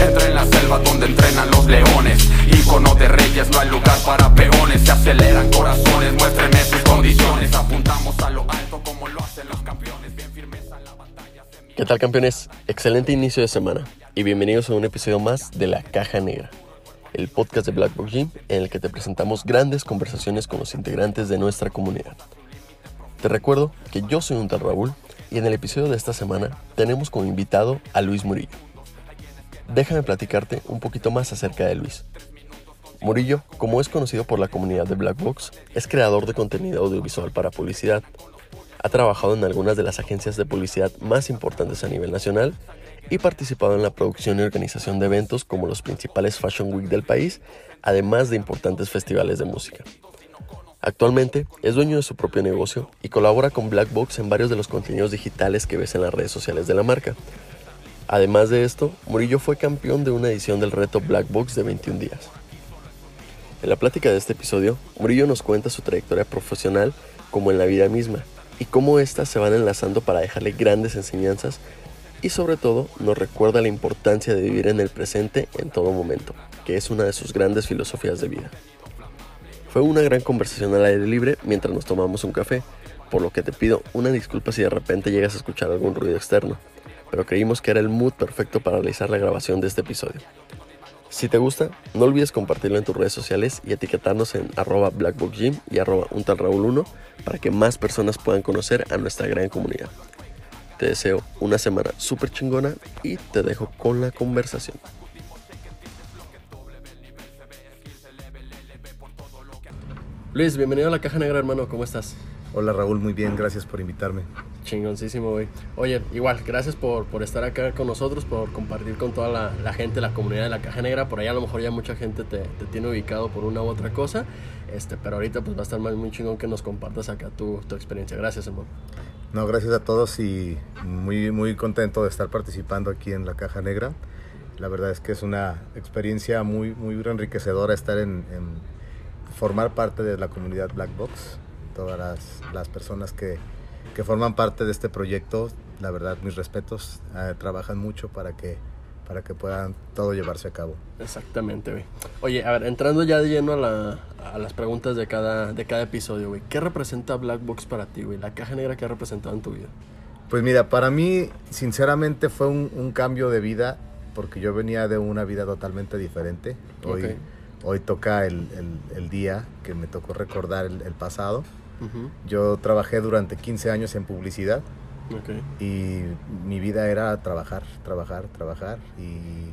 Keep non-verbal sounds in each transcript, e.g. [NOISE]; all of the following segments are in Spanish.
Entra en la selva donde entrenan los leones. Icono de reyes, no hay lugar para peones. Se aceleran corazones, muéstrenme sus condiciones. Apuntamos a lo alto como lo hacen los campeones. Bien firmes a la batalla ¿Qué tal campeones? Excelente inicio de semana y bienvenidos a un episodio más de La Caja Negra, el podcast de Black Box Gym en el que te presentamos grandes conversaciones con los integrantes de nuestra comunidad. Te recuerdo que yo soy un tal Raúl y en el episodio de esta semana tenemos como invitado a Luis Murillo. Déjame platicarte un poquito más acerca de Luis. Murillo, como es conocido por la comunidad de Black Box, es creador de contenido audiovisual para publicidad. Ha trabajado en algunas de las agencias de publicidad más importantes a nivel nacional y participado en la producción y organización de eventos como los principales Fashion Week del país, además de importantes festivales de música. Actualmente es dueño de su propio negocio y colabora con Black Box en varios de los contenidos digitales que ves en las redes sociales de la marca. Además de esto, Murillo fue campeón de una edición del reto Black Box de 21 días. En la plática de este episodio, Murillo nos cuenta su trayectoria profesional como en la vida misma y cómo éstas se van enlazando para dejarle grandes enseñanzas y sobre todo nos recuerda la importancia de vivir en el presente en todo momento, que es una de sus grandes filosofías de vida. Fue una gran conversación al aire libre mientras nos tomamos un café, por lo que te pido una disculpa si de repente llegas a escuchar algún ruido externo, pero creímos que era el mood perfecto para realizar la grabación de este episodio. Si te gusta, no olvides compartirlo en tus redes sociales y etiquetarnos en arroba blackbookgym y arroba untalraúl1 para que más personas puedan conocer a nuestra gran comunidad. Te deseo una semana súper chingona y te dejo con la conversación. Luis, bienvenido a la Caja Negra, hermano. ¿Cómo estás? Hola Raúl, muy bien, gracias por invitarme. Chingoncísimo, güey. Oye, igual, gracias por, por estar acá con nosotros, por compartir con toda la, la gente, la comunidad de la Caja Negra. Por ahí a lo mejor ya mucha gente te, te tiene ubicado por una u otra cosa. Este, pero ahorita pues va a estar más, muy chingón que nos compartas acá tu, tu experiencia. Gracias, hermano. No, gracias a todos y muy, muy contento de estar participando aquí en la Caja Negra. La verdad es que es una experiencia muy, muy enriquecedora estar en, formar parte de la comunidad Black Box. Todas las, las personas que, que, forman parte de este proyecto, la verdad, mis respetos, eh, trabajan mucho para que, para que puedan todo llevarse a cabo. Exactamente, güey. Oye, a ver, entrando ya de lleno a, la, a las preguntas de cada, de cada episodio, güey. ¿Qué representa Black Box para ti, güey? La caja negra que ha representado en tu vida. Pues mira, para mí, sinceramente, fue un, un cambio de vida porque yo venía de una vida totalmente diferente. Hoy, okay. hoy toca el, el, el, día que me tocó recordar el, el pasado. Uh -huh. Yo trabajé durante 15 años en publicidad. Okay. Y mi vida era trabajar, trabajar, trabajar y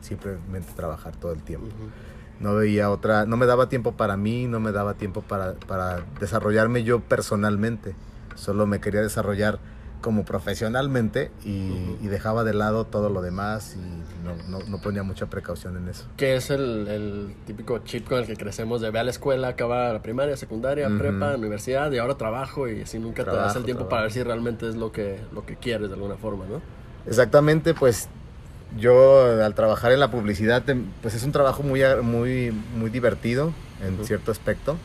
simplemente trabajar todo el tiempo. Uh -huh. No veía otra, no me daba tiempo para mí, no me daba tiempo para, para desarrollarme yo personalmente. Solo me quería desarrollar como profesionalmente y, uh -huh. y, dejaba de lado todo lo demás y no, no, no ponía mucha precaución en eso. ¿Qué es el, el, típico chip con el que crecemos de ve a la escuela, acaba la primaria, secundaria, uh -huh. prepa, universidad y ahora trabajo y así nunca trabajo, te das el tiempo trabajo. para ver si realmente es lo que, lo que quieres de alguna forma, ¿no? Exactamente, pues yo al trabajar en la publicidad, pues es un trabajo muy, muy, muy divertido en uh -huh. cierto aspecto,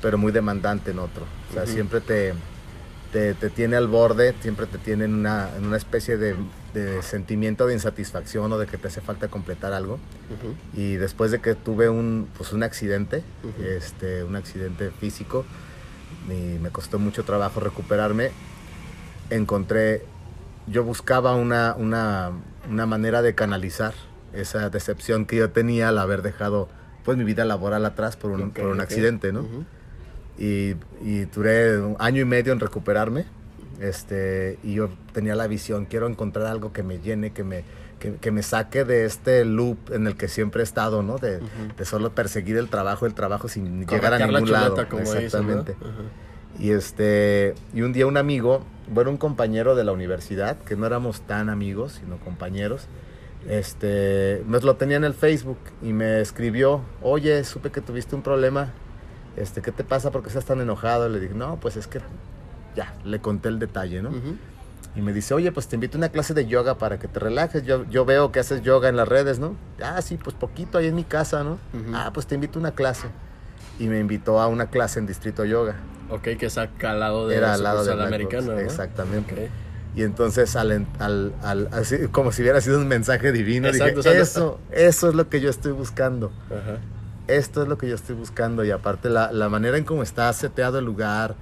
pero muy demandante en otro. O sea, siempre te te, te, tiene al borde, siempre te tiene en una, en una especie de, de, sentimiento de insatisfacción o de que te hace falta completar algo. Uh -huh. Y después de que tuve un, pues un accidente, uh -huh. este, un accidente físico, y me costó mucho trabajo recuperarme, encontré, yo buscaba una, una, una manera de canalizar esa decepción que yo tenía al haber dejado pues mi vida laboral atrás por un, okay, por un okay. accidente, ¿no? Uh -huh y, y, duré un año y medio en recuperarme. Este, y yo tenía la visión, quiero encontrar algo que me llene, que me, que, que me saque de este loop en el que siempre he estado, ¿no? De, uh -huh. de solo perseguir el trabajo, el trabajo sin Corretear llegar a ningún lado. Exactamente. Hizo, ¿no? uh -huh. Y este, y un día un amigo, bueno, un compañero de la universidad, que no éramos tan amigos, sino compañeros, este, me lo tenía en el Facebook y me escribió, oye, supe que tuviste un problema este, ¿qué te pasa? porque estás tan enojado? Le dije, no, pues es que ya, le conté el detalle, ¿no? Uh -huh. Y me dice, oye, pues te invito a una clase de yoga para que te relajes. Yo, yo veo que haces yoga en las redes, ¿no? Ah, sí, pues poquito ahí en mi casa, ¿no? Uh -huh. Ah, pues te invito a una clase. y me invitó a una clase en Distrito Yoga. Ok, que es acá al lado de Era al lado de americana, ¿no? Exactamente. Ok. Y entonces, al, al, al- así, como si hubiera sido un mensaje divino, Exacto, dije, eso, eso es lo que yo estoy buscando. Ajá. Esto es lo que yo estoy buscando. Y aparte, la, la manera en cómo está seteado el lugar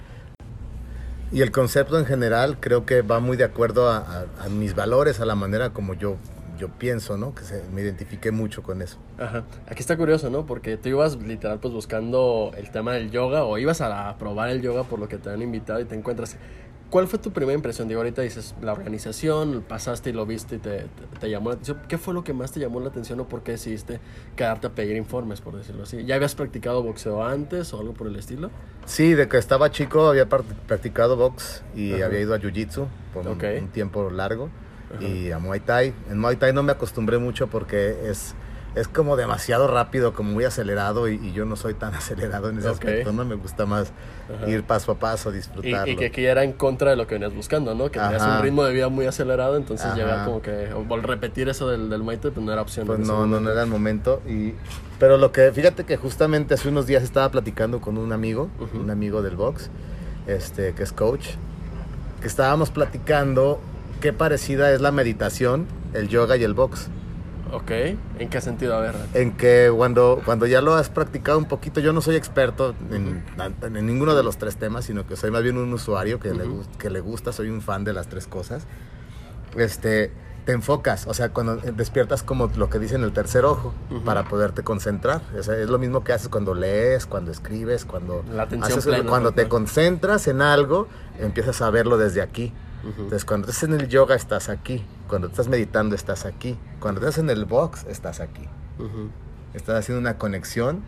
y el concepto en general, creo que va muy de acuerdo a, a- a mis valores, a la manera como yo, yo pienso, ¿no? Que se, me identifiqué mucho con eso. Ajá. Aquí está curioso, ¿no? Porque tú ibas literal pues buscando el tema del yoga o ibas a, la- probar el yoga por lo que te han invitado y te encuentras. ¿Cuál fue tu primera impresión? Digo, ahorita dices la organización, pasaste y lo viste y te, te- te llamó la atención. ¿Qué fue lo que más te llamó la atención o por qué decidiste quedarte a pedir informes, por decirlo así? ¿Ya habías practicado boxeo antes o algo por el estilo? Sí, de que estaba chico había practicado box y Ajá. había ido a Jiu-Jitsu por un- Ok. un, tiempo largo Ajá. y a Muay Thai. En Muay Thai no me acostumbré mucho porque es, es como demasiado rápido, como muy acelerado y, y yo no soy tan [LAUGHS] acelerado en ese aspecto, ¿no? Me gusta más Ajá. ir paso a paso, disfrutarlo. y que aquí era en contra de lo que venías buscando, ¿no? Que tenías Ajá. un ritmo de vida muy acelerado, entonces Ajá. llegar como que, o repetir eso del, del Thai, pues no era opción. Pues no, no, no era el momento. Y, pero lo que, fíjate que justamente hace unos días estaba platicando con un amigo, un amigo del box, este, que es coach, que estábamos platicando qué parecida es la meditación, el yoga y el box. Ok, ¿en qué sentido? A ver. En que cuando, cuando ya lo has practicado un poquito, yo no soy experto en, en ninguno de los tres temas, sino que soy más bien un usuario que, le, Ujú. gus- que le gusta, soy un fan de las tres cosas. Este, te enfocas, o sea, cuando despiertas como lo que dice en el tercer ojo, Ujú. para poderte concentrar. O sea, es lo mismo que haces cuando lees, cuando escribes, cuando, La haces- plena, cuando ¿no? te concentras en algo, empiezas a verlo desde aquí. Ujú. Entonces, cuando estás en el yoga, estás aquí. Cuando estás meditando, estás aquí. Cuando estás en el box, estás aquí. Estás haciendo una conexión,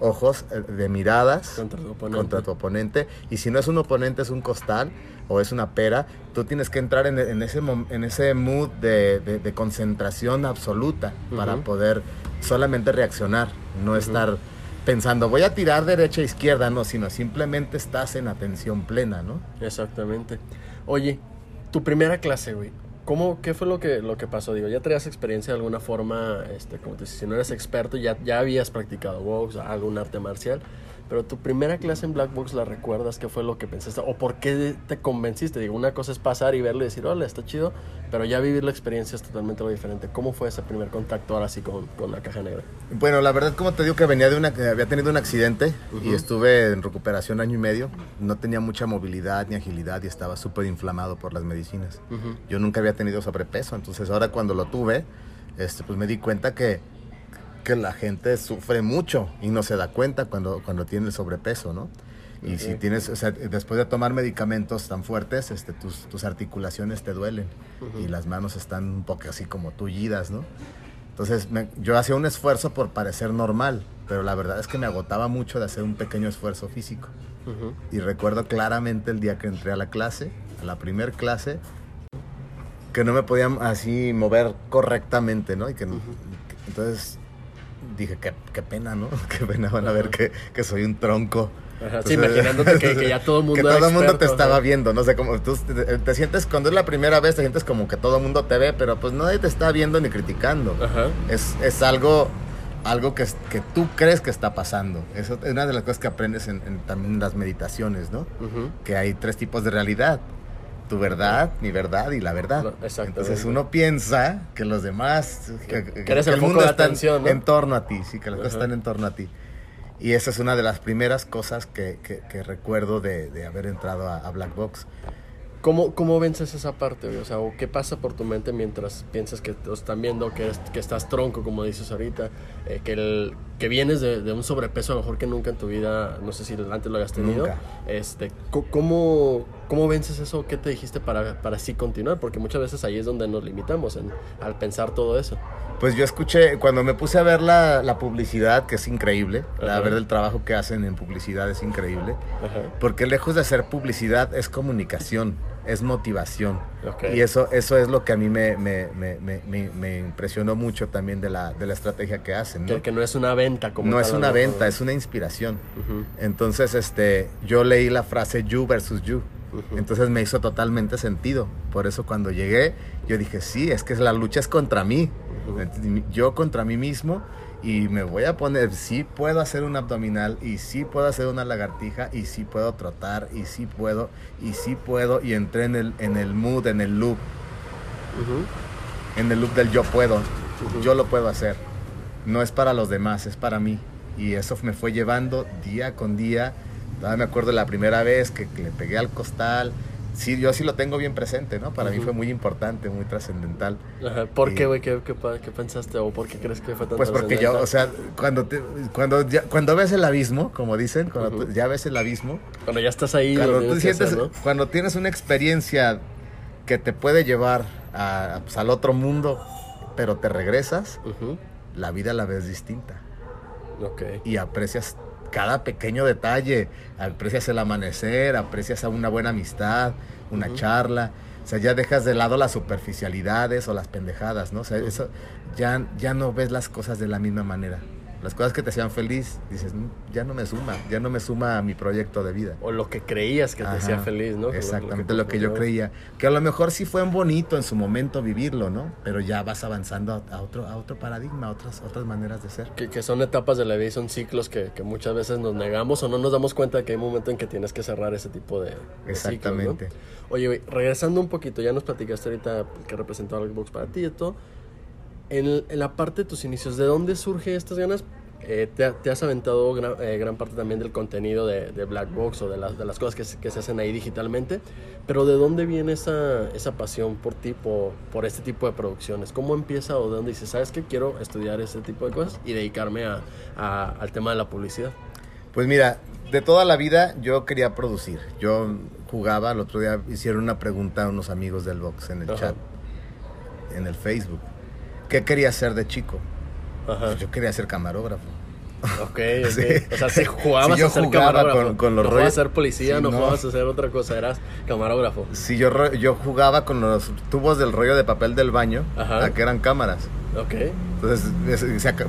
ojos eh, de miradas Contra tu oponente. contra tu oponente. Y si no es un oponente, es un costal o es una pera, tú tienes que entrar en, en ese, en ese mood de, de- de concentración absoluta para poder solamente reaccionar, no estar pensando voy a tirar derecha e izquierda, no, sino simplemente estás en atención plena, ¿no? Exactamente. Oye, tu primera clase, güey. ¿Cómo, qué fue lo que, lo que pasó? Digo, ya traías experiencia de alguna forma, este, como te dices, si no eres experto, ya, ya habías practicado box, algún arte marcial, pero tu primera clase en Black Box la recuerdas, ¿qué fue lo que pensaste? ¿O por qué te convenciste? Digo, una cosa es pasar y verlo y decir, hola, está chido, pero ya vivir la experiencia es totalmente lo diferente. ¿Cómo fue ese primer contacto ahora sí con, con la caja negra? Bueno, la verdad, como te digo, que venía de una, que había tenido un accidente y Ujú. estuve en recuperación año y medio. No tenía mucha movilidad ni agilidad y estaba súper inflamado por las medicinas. Ujú. Yo nunca había tenido sobrepeso, entonces ahora cuando lo tuve, este, pues me di cuenta que, que la gente sufre mucho y no se da cuenta cuando, cuando tiene el sobrepeso, ¿no? Y si tienes, o sea, después de tomar medicamentos tan fuertes, este, tus, tus articulaciones te duelen Ujú. y las manos están un poco así como tullidas, ¿no? Entonces me- yo hacía un esfuerzo por parecer normal, pero la verdad es que me agotaba mucho de hacer un pequeño esfuerzo físico. Ujú. Y recuerdo claramente el día que entré a la clase, a la primer clase, que no me podían así mover correctamente, ¿no? Y que, que- entonces dije, qué, qué pena, ¿no? [LAUGHS] Qué pena van a ver que, que soy un tronco. Ajá, sí, Entonces, imaginándote que, que ya todo [LAUGHS] el mundo que todo el mundo te estaba viendo, no sé cómo tú te, te sientes cuando es la primera vez te sientes como que todo el mundo te ve, pero pues nadie te está viendo ni criticando. Ajá. Es, es algo algo que, que tú crees que está pasando. Eso es una de las cosas que aprendes en, en también en las meditaciones, ¿no? Ujú. Que hay tres tipos de realidad. Tu verdad, mi verdad y la verdad. Exactamente. Entonces uno piensa que los demás, que, que- eres que el foco de está en- atención, ¿no? en torno a ti, sí, que las cosas Ajá. están en torno a ti. Y esa es una de las primeras cosas que, recuerdo de, de haber entrado a, a Black Box. ¿Cómo, ¿Cómo vences esa parte, güey? O sea, ¿o ¿qué pasa por tu mente mientras piensas que te están viendo, que, eres- que estás tronco, como dices ahorita, eh, que, el, que vienes de, de un sobrepeso a lo mejor que nunca en tu vida, no sé si antes lo hayas tenido? Nunca. Este, ¿cómo, ¿Cómo vences eso? ¿Qué te dijiste para, para así continuar? Porque muchas veces ahí es donde nos limitamos, en, al pensar todo eso. Pues yo escuché, cuando me puse a ver la, la publicidad, que es increíble, Ajá. ver el trabajo que hacen en publicidad es increíble, Ajá. porque lejos de ser publicidad es comunicación, es motivación. Y eso, eso es lo que a mí me, me, me, me, impresionó mucho también de la, de la estrategia que hacen. ¿no? Que, que no es una venta como no es una venta, es una inspiración. Entonces, este, yo leí la frase you versus you. Entonces me hizo totalmente sentido. Por eso cuando llegué, yo dije, sí, es que la lucha es contra mí. Yo contra mí mismo y me voy a poner, sí puedo hacer un abdominal y sí puedo hacer una lagartija y sí puedo trotar y sí puedo y sí puedo y entré en el, en el mood, en el loop, en el loop del yo puedo, yo lo puedo hacer, no es para los demás, es para mí. Y eso me fue llevando día con día, todavía me acuerdo la primera vez que, que le pegué al costal, sí, yo sí lo tengo bien presente, ¿no? Para mí fue muy importante, muy trascendental. ¿Por qué, güey? ¿Qué, qué, qué pensaste? ¿O por qué crees que fue tan Pues porque yo, o sea, cuando, te- cuando, ya- cuando ves el abismo, como dicen, cuando tú ya ves el abismo, Cuando ya estás ahí, cuando tú sientes, hacer, ¿no? cuando tienes una experiencia que te puede llevar a, pues, al otro mundo, pero te regresas, la vida la ves distinta Ok. y aprecias cada pequeño detalle, aprecias el amanecer, aprecias a una buena amistad, una charla. O sea, ya dejas de lado las superficialidades o las pendejadas, ¿no? O sea, eso ya, ya no ves las cosas de la misma manera. Las cosas que te hacían feliz, dices, "Mm, ya no me suma, ya no me suma a mi proyecto de vida. O lo que creías que te Ajá, hacía feliz, ¿no? Exactamente lo que yo considerabas. creía. Que a lo mejor sí fue bonito en su momento vivirlo, ¿no? Pero ya vas avanzando a, otro, a otro paradigma, a otras, otras maneras de ser. Que, que son etapas de la vida y son ciclos que, que muchas veces nos negamos o no nos damos cuenta de que hay un momento en que tienes que cerrar ese tipo de, de ciclos, ¿no? Exactamente. Oye, regresando un poquito, ya nos platicaste ahorita que representó el Xbox para ti y todo. En, en la parte de tus inicios, ¿de dónde surge estas ganas? Eh, te, te has aventado gran, eh, gran parte también del contenido de, de Black Box o de las, de las cosas que se, que se hacen ahí digitalmente, pero ¿de dónde viene esa, esa pasión por, por este tipo de producciones? ¿Cómo empieza o de dónde dices, sabes que quiero estudiar este tipo de cosas y dedicarme a, a- al tema de la publicidad? Pues mira, de toda la vida yo quería producir. Yo jugaba, el otro día hicieron una pregunta a unos amigos del box en el Ajá. chat, en el Facebook. ¿Qué quería hacer de chico? Ajá. Pues yo quería ser camarógrafo. Ok, [LAUGHS] ok. Sí. O sea, si jugabas yo a ser jugaba camarógrafo, con- con los no jugabas a rollos- ser policía, no, no. jugabas a hacer otra cosa, eras camarógrafo. Si yo, yo jugaba con los tubos del rollo de papel del baño, Ajá. a que eran cámaras. Ok. Entonces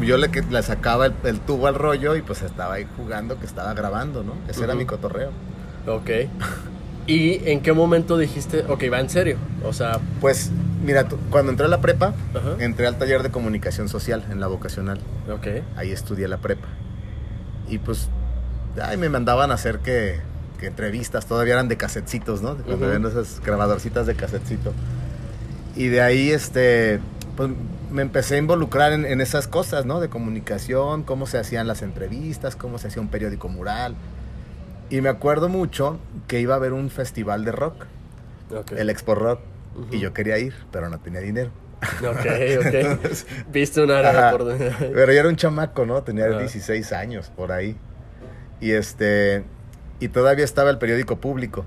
yo le, le sacaba el, el tubo al rollo y pues estaba ahí jugando, que estaba grabando, ¿no? Ese era mi cotorreo. Ok. ¿Y en qué momento dijiste, ok, va en serio? O sea, Pues mira, cuando entré a la prepa, Ajá. entré al taller de comunicación social en la vocacional. ok. Ahí estudié la prepa. Y pues, ay, me mandaban a hacer que, que entrevistas, todavía eran de casetcitos, ¿no? Cuando habían esas grabadorcitas de casetcito. Y de ahí, este, pues me empecé a involucrar en, en esas cosas, ¿no? De comunicación, cómo se hacían las entrevistas, cómo se hacía un periódico mural. Y me acuerdo mucho que iba a haber un festival de rock, el Expo Rock, Y yo quería ir, pero no tenía dinero. Ok, ok. [LAUGHS] Viste un área oportunidad. Pero yo era un chamaco, ¿no? Tenía Ajá. 16 años por ahí. Y este y todavía estaba el periódico público.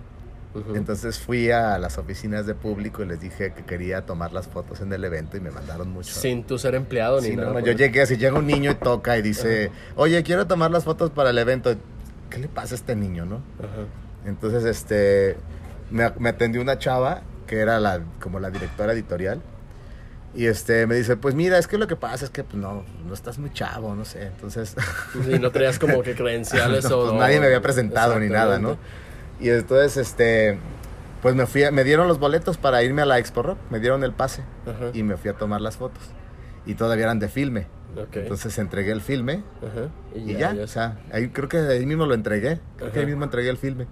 Entonces fui a las oficinas de público y les dije que quería tomar las fotos en el evento y me mandaron mucho. Sin tu ser empleado ni no, nada. no, por yo llegué así, llega un niño y toca y dice, oye, quiero tomar las fotos para el evento. ¿Qué le pasa a este niño, no? Ajá. Entonces, este, me, me atendió una chava que era la, como la directora editorial. Y este, me dice, pues mira, es que lo que pasa es que pues, no, no estás muy chavo, no sé. Entonces, Y no traías como que [LAUGHS] credenciales no, o... pues, nadie me había presentado ni nada, ¿no? Y entonces, este, pues me fui, a- me dieron los boletos para irme a la Expo Rock, me dieron el pase Ajá. y me fui a tomar las fotos. Y todavía eran de filme. Entonces entregué el filme Ajá. y, ya, o sea, ahí creo que ahí mismo lo entregué. Creo que ahí mismo entregué el filme.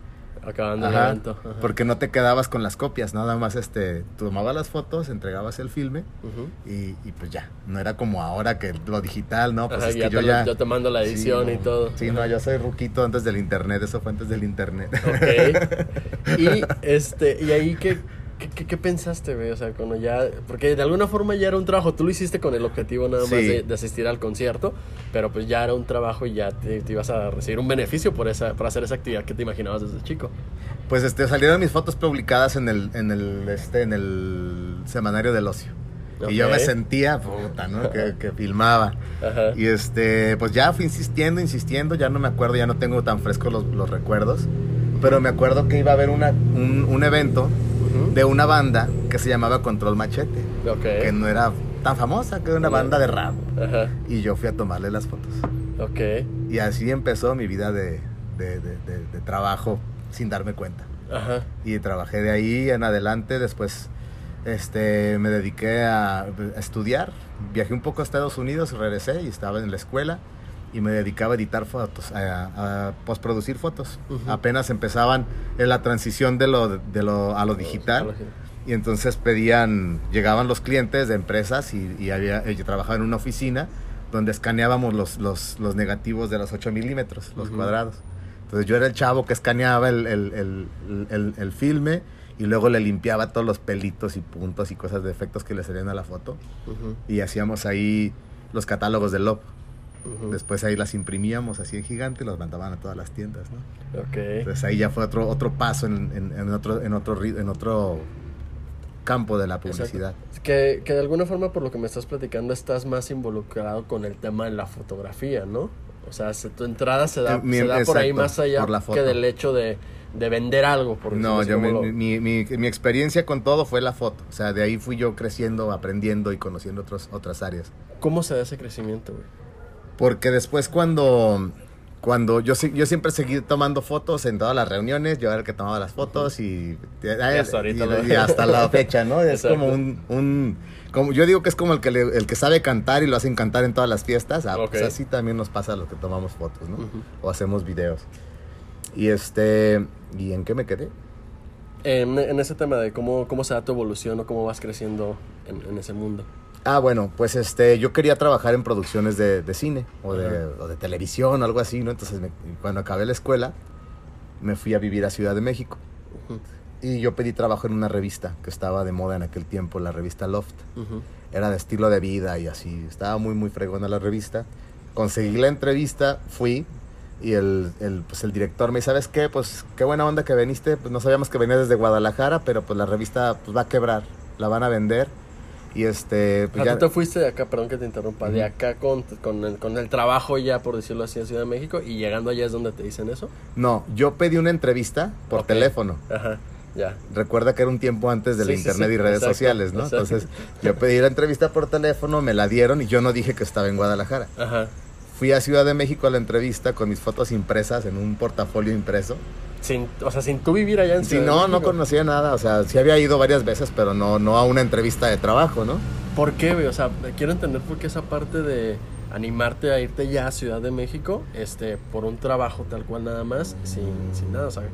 Acabando el evento. Ajá. Porque no te quedabas con las copias, nada más este, tomabas las fotos, entregabas el filme y, y pues ya. No era como ahora que lo digital, ¿no? Pues Ajá, es que ya yo te ya. yo te mando la edición Sí, y todo. Sí, no, yo soy ruquito antes del internet, eso fue antes del internet. Ok. [LAUGHS] Y este, y ahí qué, qué, qué- qué pensaste, güey? O sea, cuando ya. Porque de alguna forma ya era un trabajo. Tú lo hiciste con el objetivo nada más Sí. de, de asistir al concierto. Pero pues ya era un trabajo y ya te, te ibas a recibir un beneficio por esa, por hacer esa actividad que te imaginabas desde chico. Pues este, salieron mis fotos publicadas en el, en el, este, en el semanario del ocio. Y yo me sentía, puta, ¿no? Que, que filmaba. Ajá. Y este, pues ya fui insistiendo, insistiendo, ya no me acuerdo, ya no tengo tan frescos los, los recuerdos. Pero me acuerdo que iba a haber una, un, un evento De una banda que se llamaba Control Machete, Ok. que no era tan famosa, que era una banda de rap. Ajá. Y yo fui a tomarle las fotos. Ok. Y así empezó mi vida de, de- de- de- de trabajo sin darme cuenta. Ajá. Y trabajé de ahí en adelante, después este, me dediqué a, a estudiar. Viajé un poco a Estados Unidos, regresé y estaba en la escuela y me dedicaba a editar fotos, a, a postproducir fotos. Ujú. Apenas empezaban en la transición de lo, de lo, a lo digital. Y entonces pedían, llegaban los clientes de empresas y, y había, yo trabajaba en una oficina donde escaneábamos los, los, los negativos de los 8 milímetros, los Ujú. cuadrados. Entonces yo era el chavo que escaneaba el, el, el, el- filme y luego le limpiaba todos los pelitos y puntos y cosas de efectos que le salían a la foto. Ujú, Y hacíamos ahí los catálogos de LOP. Después ahí las imprimíamos así en gigante y los mandaban a todas las tiendas, ¿no? Ok. Entonces ahí ya fue otro, otro paso en, en- en otro, en, otro, en otro campo de la publicidad. Que, que de alguna forma, por lo que me estás platicando, estás más involucrado con el tema de la fotografía, ¿no? O sea, se- tu entrada se da, mi- se da por ahí más allá que del hecho de, de vender algo. Por No, yo lo- mi, mi, mi experiencia con todo fue la foto. O sea, de ahí fui yo creciendo, aprendiendo y conociendo otros, otras áreas. ¿Cómo se da ese crecimiento, güey? Porque después cuando, cuando yo, yo siempre seguí tomando fotos en todas las reuniones, yo era el que tomaba las fotos y, y- hasta ahorita y- lo- y hasta la fecha, ¿no? Es Exacto. como un... un- como, yo digo que es como el que, le- el que sabe cantar y lo hacen cantar en todas las fiestas. Ah, pues así también nos pasa a los que tomamos fotos, ¿no? O hacemos videos. Y este... ¿Y en qué me quedé? En, en ese tema de cómo, cómo se da tu evolución o cómo vas creciendo en, en ese mundo. Ah, bueno, pues este, yo quería trabajar en producciones de, de cine o de, o de televisión o algo así, ¿no? Entonces, me- cuando acabé la escuela, me fui a vivir a Ciudad de México. Y yo pedí trabajo en una revista que estaba de moda en aquel tiempo, la revista Loft. Era de estilo de vida y así. Estaba muy, muy fregona la revista. Conseguí la entrevista, fui. Y el, el, pues el director me dice, ¿sabes qué? Pues qué buena onda que viniste. Pues no sabíamos que venías desde Guadalajara, pero pues la revista pues, va a quebrar. La van a vender. Y este... Pues Ah, ya- tú te fuiste de acá, perdón que te interrumpa, de Ujú. acá con, con, el, con el trabajo ya, por decirlo así, en Ciudad de México, y llegando allá es donde te dicen eso. No, yo pedí una entrevista por Ok. teléfono. Ajá, ya. Recuerda que era un tiempo antes del Sí, sí, internet sí, y redes exacto, sociales, ¿no? exacto. Entonces, yo pedí la entrevista por teléfono, me la dieron y yo no dije que estaba en Guadalajara. Ajá. Fui a Ciudad de México a la entrevista con mis fotos impresas en un portafolio impreso. Sin, o sea, sin tú vivir allá en Sí, Ciudad de no, no México. conocía nada, o sea, sí había ido varias veces, pero no, no a una entrevista de trabajo, ¿no? ¿Por qué, güey? O sea, quiero entender por qué esa parte de animarte a irte ya a Ciudad de México, este, por un trabajo tal cual nada más, sin, sin nada, o sea,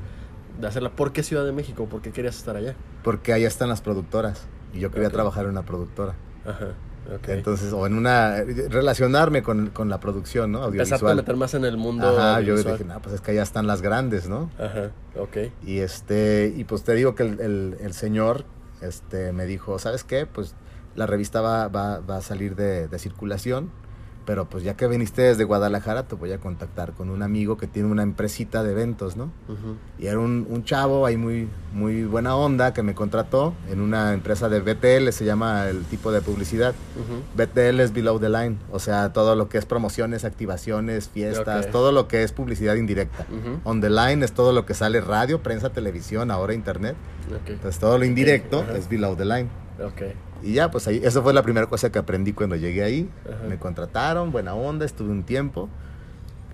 de hacerla. ¿Por qué Ciudad de México? ¿Por qué querías estar allá? Porque ahí están las productoras y yo quería trabajar en una productora. Ajá, Entonces, o en una, relacionarme con, con la producción, ¿no? Empezaste a Audiovisual. meter más en el mundo Ajá, yo audiovisual. dije, no, pues es que allá están las grandes, ¿no? Ajá, ok. Y este, y pues te digo que el, el- el señor este, me dijo, ¿sabes qué? Pues la revista va, va, va a salir de, de circulación, pero pues ya que viniste desde Guadalajara, te voy a contactar con un amigo que tiene una empresita de eventos, ¿no? Ujú, Y era un, un chavo ahí muy, muy buena onda que me contrató en una empresa de BTL, se llama el tipo de publicidad. ujú. BTL es Below the Line, o sea, todo lo que es promociones, activaciones, fiestas, Ok. todo lo que es publicidad indirecta. Ujú, On the line es todo lo que sale radio, prensa, televisión, ahora internet. ok, Entonces todo lo indirecto Ajá. es below the line. ok. Y ya, pues ahí, eso fue la primera cosa que aprendí cuando llegué ahí. Ajá. Me contrataron, buena onda, estuve un tiempo.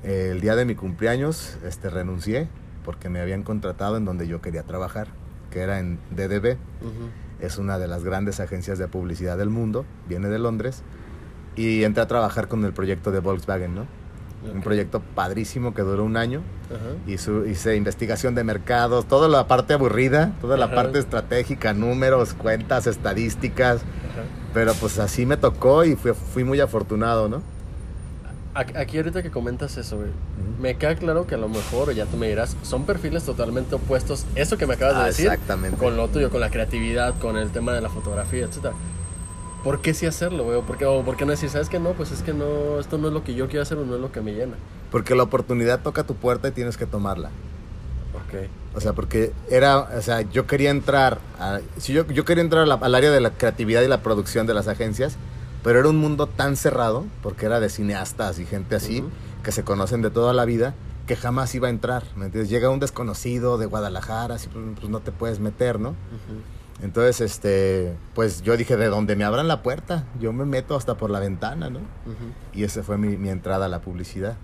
El día de mi cumpleaños este, renuncié porque me habían contratado en donde yo quería trabajar, que era en DDB. Es una de las grandes agencias de publicidad del mundo, viene de Londres. Y entré a trabajar con el proyecto de Volkswagen, ¿no? Un proyecto padrísimo que duró un año. Y su- hice investigación de mercados, toda la parte aburrida, toda la parte estratégica, números, cuentas, estadísticas. Pero pues así me tocó y fui, fui muy afortunado, ¿no? Aquí ahorita que comentas eso, güey, me queda claro que a lo mejor, ya tú me dirás, son perfiles totalmente opuestos. Eso que me acabas de Ah, decir, exactamente. con lo tuyo, con la creatividad, con el tema de la fotografía, etcétera. ¿Por qué sí hacerlo, güey? ¿O por qué, o por qué no decir, sabes que no? Pues es que no, esto no es lo que yo quiero hacer o no es lo que me llena. Porque la oportunidad toca tu puerta y tienes que tomarla. Ok. O sea, porque era, o sea, yo quería entrar, a- si yo, yo quería entrar al área de la creatividad y la producción de las agencias, pero era un mundo tan cerrado, porque era de cineastas y gente así, Ujú. que se conocen de toda la vida, que jamás iba a entrar. ¿me entiendes? Llega un desconocido de Guadalajara, así, pues, pues, no te puedes meter, ¿no? Ujú. Entonces, este, pues yo dije, de donde me abran la puerta, yo me meto hasta por la ventana, ¿no? Ujú. Y esa fue mi, mi entrada a la publicidad.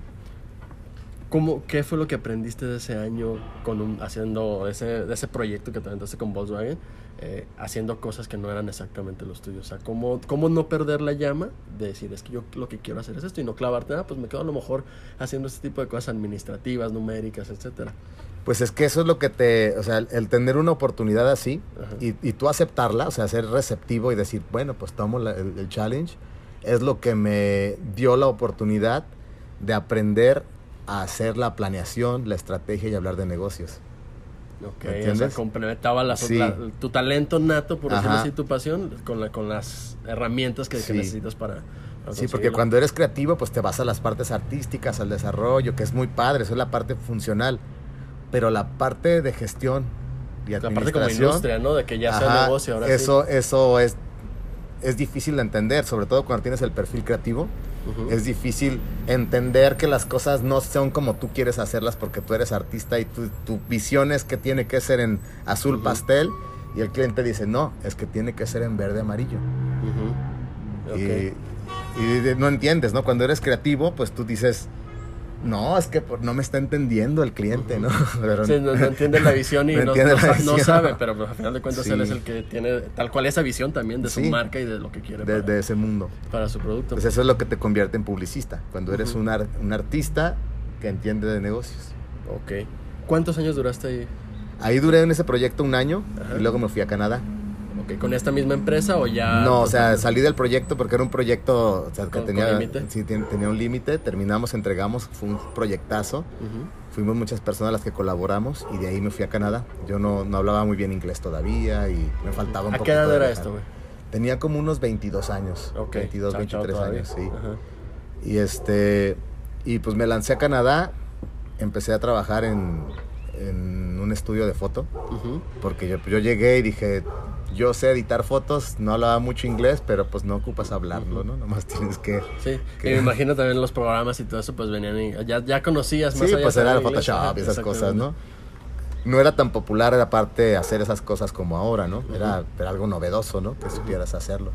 ¿Cómo, ¿Qué fue lo que aprendiste de ese año con un, haciendo ese, de ese proyecto que te aventaste con Volkswagen? Eh, haciendo cosas que no eran exactamente los tuyos. O sea, ¿cómo, ¿cómo no perder la llama de decir, es que yo lo que quiero hacer es esto y no clavarte, ah, pues me quedo a lo mejor haciendo este tipo de cosas administrativas, numéricas, etcétera? Pues es que eso es lo que te, o sea, el tener una oportunidad así y, y, tú aceptarla, o sea, ser receptivo y decir, bueno, pues tomo la, el, el challenge, es lo que me dio la oportunidad de aprender a hacer la planeación, la estrategia y hablar de negocios. Ok, o sea, complementaba las Sí. la- tu talento nato, por decirlo así, tu pasión, con, la, con las herramientas que, que necesitas para, Sí, porque cuando eres creativo, pues te vas a las partes artísticas, al desarrollo, que es muy padre, eso es la parte funcional. Pero la parte de gestión y La parte como administración, industria, ¿no? De que ya sea ajá, negocio ahora eso, eso es, es difícil de entender, sobre todo cuando tienes el perfil creativo. Es difícil entender que las cosas no son como tú quieres hacerlas porque tú eres artista y tu, tu visión es que tiene que ser en azul pastel y el cliente dice, no, es que tiene que ser en verde amarillo. Ok. Y, no entiendes, ¿no? Cuando eres creativo, pues tú dices, no, es que no me está entendiendo el cliente, ¿no? [LAUGHS] Pero- Sí, no, no entiende la visión y [LAUGHS] No no, visión. sabe, pero pues, al final de cuentas Sí. él es el que tiene tal cual esa visión también de su Sí. marca y de lo que quiere de, para, de ese mundo. para su producto. Pues eso es lo que te convierte en publicista, cuando eres un, ar- un artista que entiende de negocios. ok. ¿Cuántos años duraste ahí? Ahí duré en ese proyecto un año Ajá. y luego me fui a Canadá. ¿Con esta misma empresa o ya? No, o sea, totalmente? salí del proyecto porque era un proyecto o sea, que ¿Con- con tenía, límite? sí, ten- tenía un límite. Terminamos, entregamos, fue un proyectazo. Fuimos muchas personas las que colaboramos y de ahí me fui a Canadá. Yo no, no hablaba muy bien inglés todavía y me faltaba un ¿A poco. qué edad era esto, güey? Tenía como unos 22 años. Ok. 22, chao, chao 23 todavía. años, sí. Ajá. Y este y pues me lancé a Canadá, empecé a trabajar en, en un estudio de foto, porque yo, yo llegué y dije, yo sé editar fotos, no hablaba mucho inglés, pero pues no ocupas hablarlo. ¿no? Nomás tienes que... Sí, Que- y me imagino también los programas y todo eso, pues venían y ya, ya conocías más Sí, allá pues era Photoshop ajá, y esas cosas. ¿no? No era tan popular aparte hacer esas cosas como ahora, ¿no? Era, algo novedoso, ¿no? Que supieras hacerlo.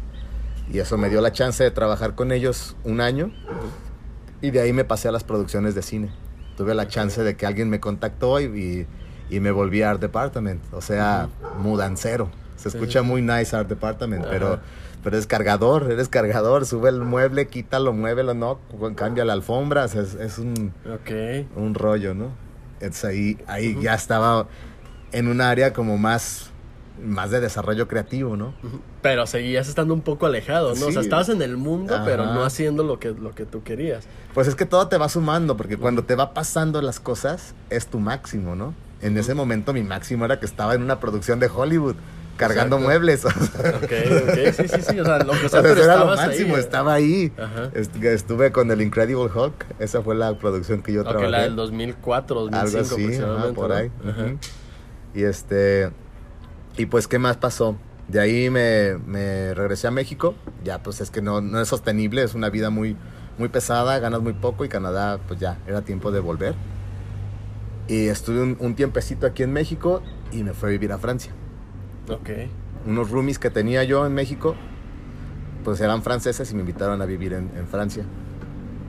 Y eso me dio la chance de trabajar con ellos un año y de ahí me pasé a las producciones de cine. Tuve la chance de que alguien me contactó y, y, y me volví a Art Department, o sea, mudancero. Se escucha muy nice Art Department, pero, Ajá. pero es cargador, eres cargador, sube el mueble, quítalo, muévelo, no, cambia la alfombra, es, es un, un rollo, ¿no? Entonces ahí, ahí ya estaba en un área como más, más de desarrollo creativo, ¿no? Pero seguías estando un poco alejado, ¿no? O sea, estabas en el mundo, pero no haciendo lo que, lo que tú querías. Pues es que todo te va sumando, porque cuando te va pasando las cosas, es tu máximo, ¿no? En ese momento mi máximo era que estaba en una producción de Hollywood, cargando Exacto. muebles. [LAUGHS] Ok, ok, sí, sí, sí. O sea, lo que O sea, sea, pero eso era lo máximo, ahí. estaba ahí. Ajá. Estuve con el Incredible Hulk, esa fue la producción que yo Ok, trabajé. la del 2004, 2005 algo así, ajá, aproximadamente. por ahí. Ajá. Y este, y pues, ¿qué más pasó? De ahí me, me regresé a México. Ya, pues es que no, no es sostenible, es una vida muy, muy pesada, ganas muy poco y Canadá, pues ya, era tiempo de volver. Y estuve un, un tiempecito aquí en México y me fui a vivir a Francia. Ok. Unos roomies que tenía yo en México, pues eran franceses y me invitaron a vivir en, en Francia.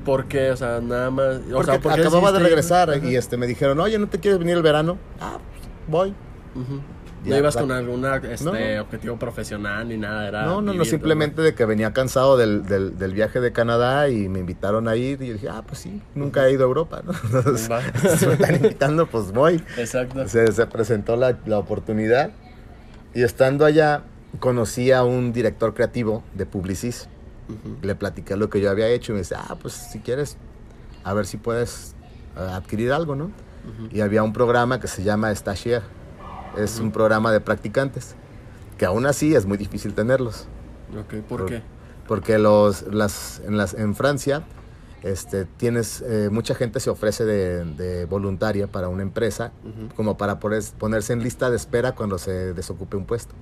¿Por qué? O sea, nada más. O Porque sea, ¿por qué acababa de regresar Ajá. y este, me dijeron, oye, ¿no te quieres venir el verano? Ah, pues, voy. No ibas con algún este, No. objetivo profesional ni nada, era No, no, no, simplemente de que venía cansado del, del, del viaje de Canadá y me invitaron a ir y yo dije, ah, pues sí, nunca he ido a Europa, ¿no? [LAUGHS] Entonces, [LAUGHS] si me están invitando, pues voy. Exacto. Se, se presentó la, la oportunidad y estando allá conocí a un director creativo de Publicis. Ujú. Le platiqué lo que yo había hecho y me dice, ah, pues si quieres, a ver si puedes eh, adquirir algo, ¿no? Ujú. y había un programa que se llama Stagiaire. Es un programa de practicantes, que aún así es muy difícil tenerlos. Ok, ¿por Por- qué? Porque los, las, en, las, en Francia este, tienes, eh, mucha gente se ofrece de, de voluntaria para una empresa, como para ponerse en lista de espera cuando se desocupe un puesto.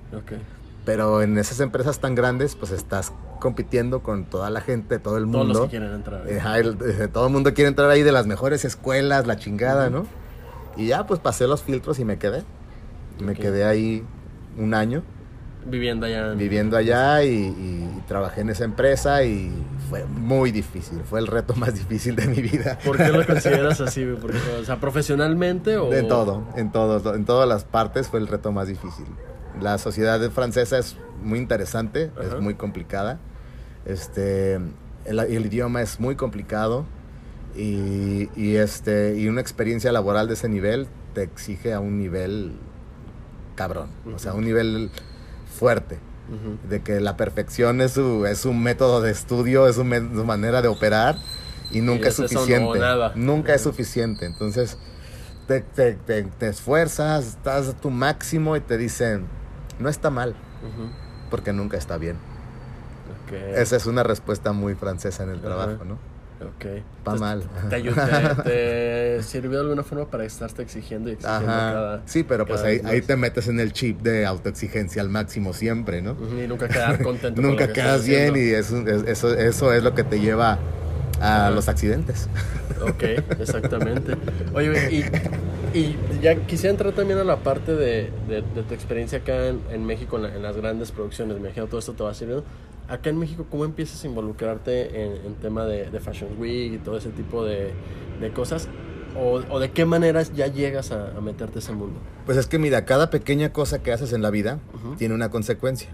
Pero en esas empresas tan grandes, pues estás compitiendo con toda la gente, todo el Todos mundo. los que quieren entrar. ahí. Ajá, el- eh, todo el mundo quiere entrar ahí de las mejores escuelas, la chingada, ¿no? Y ya, pues pasé los filtros y me quedé. Me quedé ahí un año. Viviendo allá. Viviendo allá y, y trabajé en esa empresa y fue muy difícil. Fue el reto [LAUGHS] más difícil de mi vida. ¿Por qué lo [LAUGHS] consideras así? Porque, o sea, profesionalmente o... En todo, en todo, en todas las partes fue el reto más difícil. La sociedad francesa es muy interesante, Ajá. es muy complicada. Este, el, el idioma es muy complicado y, y, este, y una experiencia laboral de ese nivel te exige a un nivel cabrón, o sea, un nivel fuerte. De que la perfección es su, es un método de estudio, es su, manera de operar y nunca es suficiente. Nunca es suficiente. Entonces, te, te- te- te esfuerzas, estás a tu máximo y te dicen, no está mal, porque nunca está bien. Esa es una respuesta muy francesa en el trabajo, ¿no? Ok. Entonces, mal. ¿Te, ayudó- te, te [LAUGHS] sirvió de alguna forma para estarte exigiendo y exigiendo Ajá. cada... sí, pero pues ahí, ahí te metes en el chip de autoexigencia al máximo siempre, ¿no? Y nunca quedar [LAUGHS] contento. con lo Nunca que quedas bien haciendo. y eso, es- eso, eso es lo que te lleva a los accidentes. Ok, [LAUGHS] exactamente. Oye, y, y ya quisiera entrar también a la parte de, de- de tu experiencia acá en, en México, en, la- en las grandes producciones. Me imagino todo esto te va sirviendo. Acá en México, ¿cómo empiezas a involucrarte en, en tema de, de Fashion Week y todo ese tipo de, de cosas? O, o de qué maneras ya llegas a, a meterte a ese mundo? Pues es que mira, cada pequeña cosa que haces en la vida tiene una consecuencia.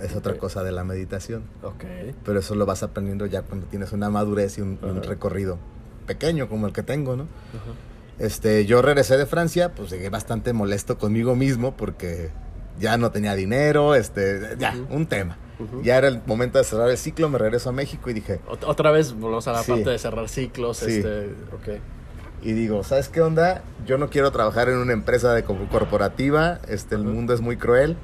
Es otra cosa de la meditación. Ok. Pero eso lo vas aprendiendo ya cuando tienes una madurez y un, recorrido pequeño como el que tengo, ¿no? Ajá. Este, yo regresé de Francia, pues llegué bastante molesto conmigo mismo porque ya no tenía dinero, este, ya, un tema. Ya era el momento de cerrar el ciclo, me regreso a México y dije, Ot- Otra vez volvemos a la Sí. parte de cerrar ciclos. Sí. Este, ok. y digo, ¿sabes qué onda? Yo no quiero trabajar en una empresa de co- corporativa, este, el mundo es muy cruel.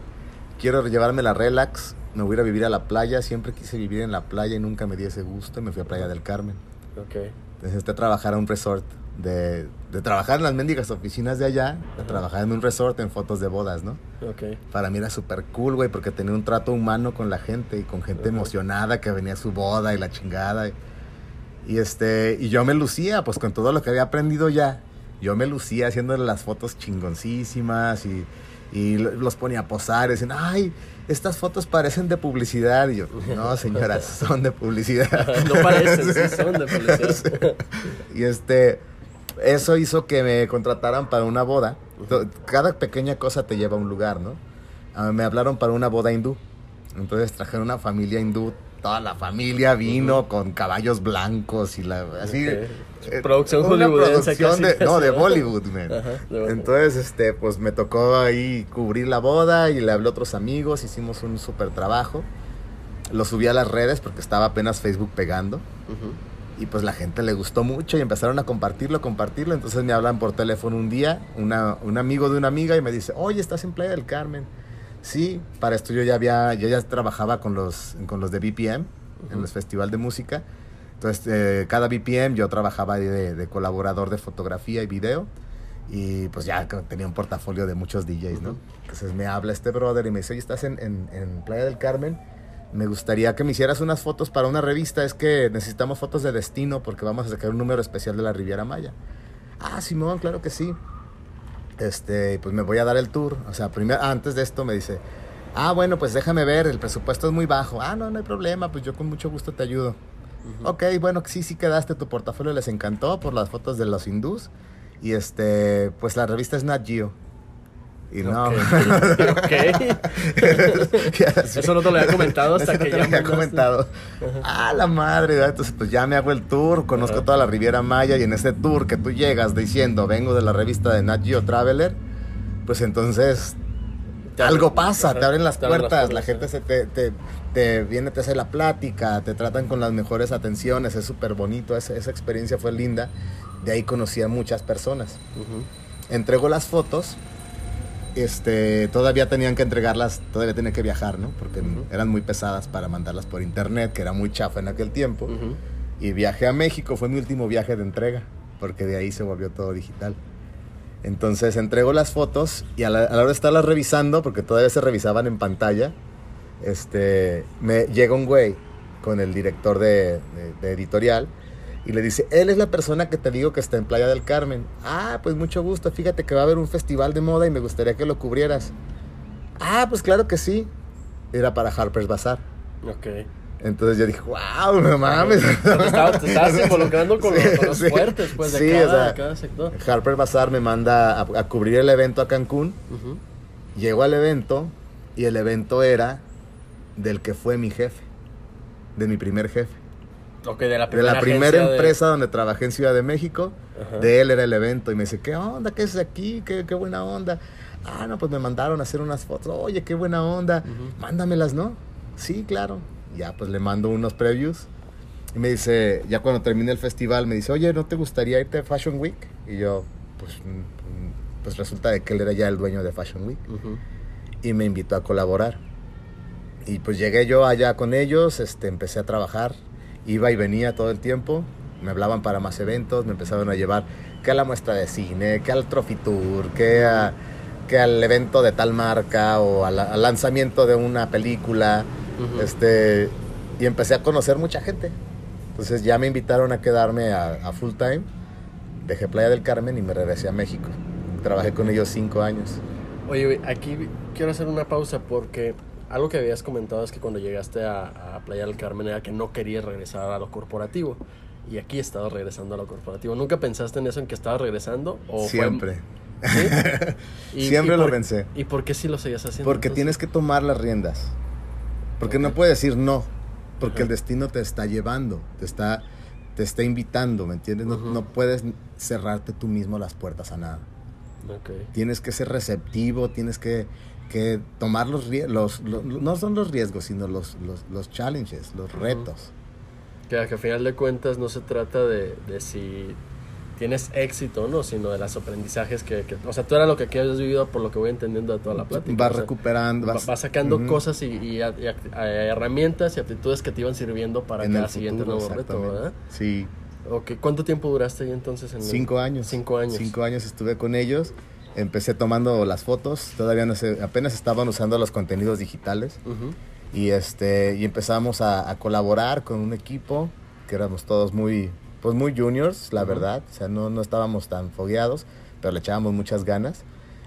Quiero llevarme la relax, me voy a ir a vivir a la playa, siempre quise vivir en la playa y nunca me di ese gusto y me fui a Playa del Carmen. Ok. Entonces, este, trabajar a un resort, de, de trabajar en las mendigas oficinas de allá, a trabajar en un resort en fotos de bodas, ¿no? Ok. Para mí era súper cool, güey, porque tenía un trato humano con la gente y con gente emocionada que venía a su boda y la chingada. Y, y, este, y yo me lucía, pues con todo lo que había aprendido ya. Yo me lucía haciéndole las fotos chingoncísimas y, y lo- los ponía a posar y decían, ay, estas fotos parecen de publicidad. Y yo, no, [LAUGHS] señoras, son de publicidad. [LAUGHS] no parecen, sí [LAUGHS] son de publicidad. Y este, eso hizo que me contrataran para una boda. Cada pequeña cosa te lleva a un lugar, ¿no? Ah, me hablaron para una boda hindú. Entonces trajeron una familia hindú. Toda la familia vino con caballos blancos y la así. Ok. eh, Producción una hollywoodense producción de, no, de. Bollywood, man. Ajá, de. Entonces, este, pues me tocó ahí cubrir la boda y le hablé a otros amigos, hicimos un súper trabajo. Lo subí a las redes porque estaba apenas Facebook pegando. Ujú. Y pues la gente le gustó mucho y empezaron a compartirlo, compartirlo. Entonces me hablan por teléfono un día, una, un amigo de una amiga y me dice, oye, ¿estás en Playa del Carmen? Sí, para esto yo ya había, yo ya trabajaba con los, con los de BPM, en los festival de música. Entonces, eh, cada BPM yo trabajaba de, de colaborador de fotografía y video. Y pues ya tenía un portafolio de muchos DJs, ¿no? Ujú. Entonces me habla este brother y me dice, oye, ¿estás en, en, en Playa del Carmen? Me gustaría que me hicieras unas fotos para una revista. Es que necesitamos fotos de destino porque vamos a sacar un número especial de la Riviera Maya. Ah, Simón, claro que sí. Este, pues me voy a dar el tour. O sea, primero, antes de esto me dice, ah, bueno, pues déjame ver, el presupuesto es muy bajo. Ah, no, no hay problema, pues yo con mucho gusto te ayudo. Ok, bueno, sí, sí quedaste, tu portafolio les encantó por las fotos de los hindús. Y este, pues la revista es Nat Geo. Y no. [LAUGHS] Ok. [LAUGHS] Eso no te lo había comentado hasta Eso no que te lo había comentado. Ah, la madre, ¿verdad? Entonces, pues ya me hago el tour, conozco Ajá. toda la Riviera Maya y en ese tour que tú llegas diciendo, vengo de la revista de Nat Geo Traveler, pues entonces algo pasa, te abren las puertas, la gente se te, te, te viene, te hace la plática, te tratan con las mejores atenciones, es súper bonito, esa, esa experiencia fue linda. De ahí conocí a muchas personas. Ujú. Entregó las fotos, este, todavía tenían que entregarlas, todavía tenía que viajar, ¿no? Porque eran muy pesadas para mandarlas por internet, que era muy chafa en aquel tiempo. Y viajé a México, fue mi último viaje de entrega, porque de ahí se volvió todo digital. Entonces entrego las fotos y a la, a la hora de estarlas revisando, porque todavía se revisaban en pantalla, este, me llega un güey con el director de, de- de editorial y le dice, él es la persona que te digo que está en Playa del Carmen. Ah, pues mucho gusto, fíjate que va a haber un festival de moda y me gustaría que lo cubrieras. Ah, pues claro que sí. era para Harper's Bazaar. Ok. Entonces yo dije, wow, no mames. [LAUGHS] Te estabas, te estabas [LAUGHS] involucrando con, Sí, los, con los sí. fuertes, pues, de Sí, cada, o sea, de cada sector. Harper's Bazaar me manda a, a cubrir el evento a Cancún. Ujú. Llego al evento y el evento era del que fue mi jefe, de mi primer jefe. De la De primera, la primera agencia de- empresa donde trabajé en Ciudad de México, Ajá. de él era el evento. Y me dice, ¿qué onda? ¿Qué es aquí? ¿Qué, qué buena onda? Ah, no, pues me mandaron a hacer unas fotos. Oye, qué buena onda. Ujú. Mándamelas, ¿no? Sí, claro. Ya, pues le mando unos previews. Y me dice, ya cuando termine el festival, me dice, oye, ¿no te gustaría irte a Fashion Week? Y yo, pues, mm, pues resulta de que él era ya el dueño de Fashion Week Ujú. y me invitó a colaborar. Y pues llegué yo allá con ellos, este, empecé a trabajar, iba y venía todo el tiempo, me hablaban para más eventos, me empezaron a llevar que a la muestra de cine, que al Trophy Tour, que, a- que al evento de tal marca o al lanzamiento de una película, este, y empecé a conocer mucha gente. Entonces ya me invitaron a quedarme a, a full time, dejé Playa del Carmen y me regresé a México. Trabajé con ellos cinco años. Oye, aquí quiero hacer una pausa porque algo que habías comentado es que cuando llegaste a, a Playa del Carmen era que no querías regresar a lo corporativo. Y aquí estabas regresando a lo corporativo. ¿Nunca pensaste en eso, en que estabas regresando? ¿O fue- Siempre. ¿Sí? [LAUGHS] Y- Siempre y lo pensé. ¿Y por qué sí lo seguías haciendo? Porque entonces? tienes que tomar las riendas. Porque no puedes decir no. Porque Ajá. el destino te está llevando, te está, te está invitando, ¿me entiendes? No, no puedes cerrarte tú mismo las puertas a nada. Tienes que ser receptivo, tienes que, que tomar los riesgos. Los, los- no son los riesgos, sino los, los, los challenges, los retos. Que, que a final de cuentas no se trata de, de si tienes éxito, ¿no? Sino de los aprendizajes que, que- O sea, tú era lo que aquí has vivido por lo que voy entendiendo de toda la plática. Vas o sea, recuperando, va- vas, vas sacando Ujú. cosas y, y a- y a- a- herramientas y aptitudes que te iban sirviendo para en cada el siguiente futuro, nuevo reto. ¿verdad? Sí. Ok, ¿cuánto tiempo duraste ahí entonces? En el- Cinco años. Cinco años. Cinco años estuve con ellos. Empecé tomando las fotos. Todavía no apenas estaban usando los contenidos digitales. Ujú. Y este, y empezamos a, a colaborar con un equipo que éramos todos muy, pues muy juniors, la Ujú. verdad. O sea, no, no estábamos tan fogueados, pero le echábamos muchas ganas.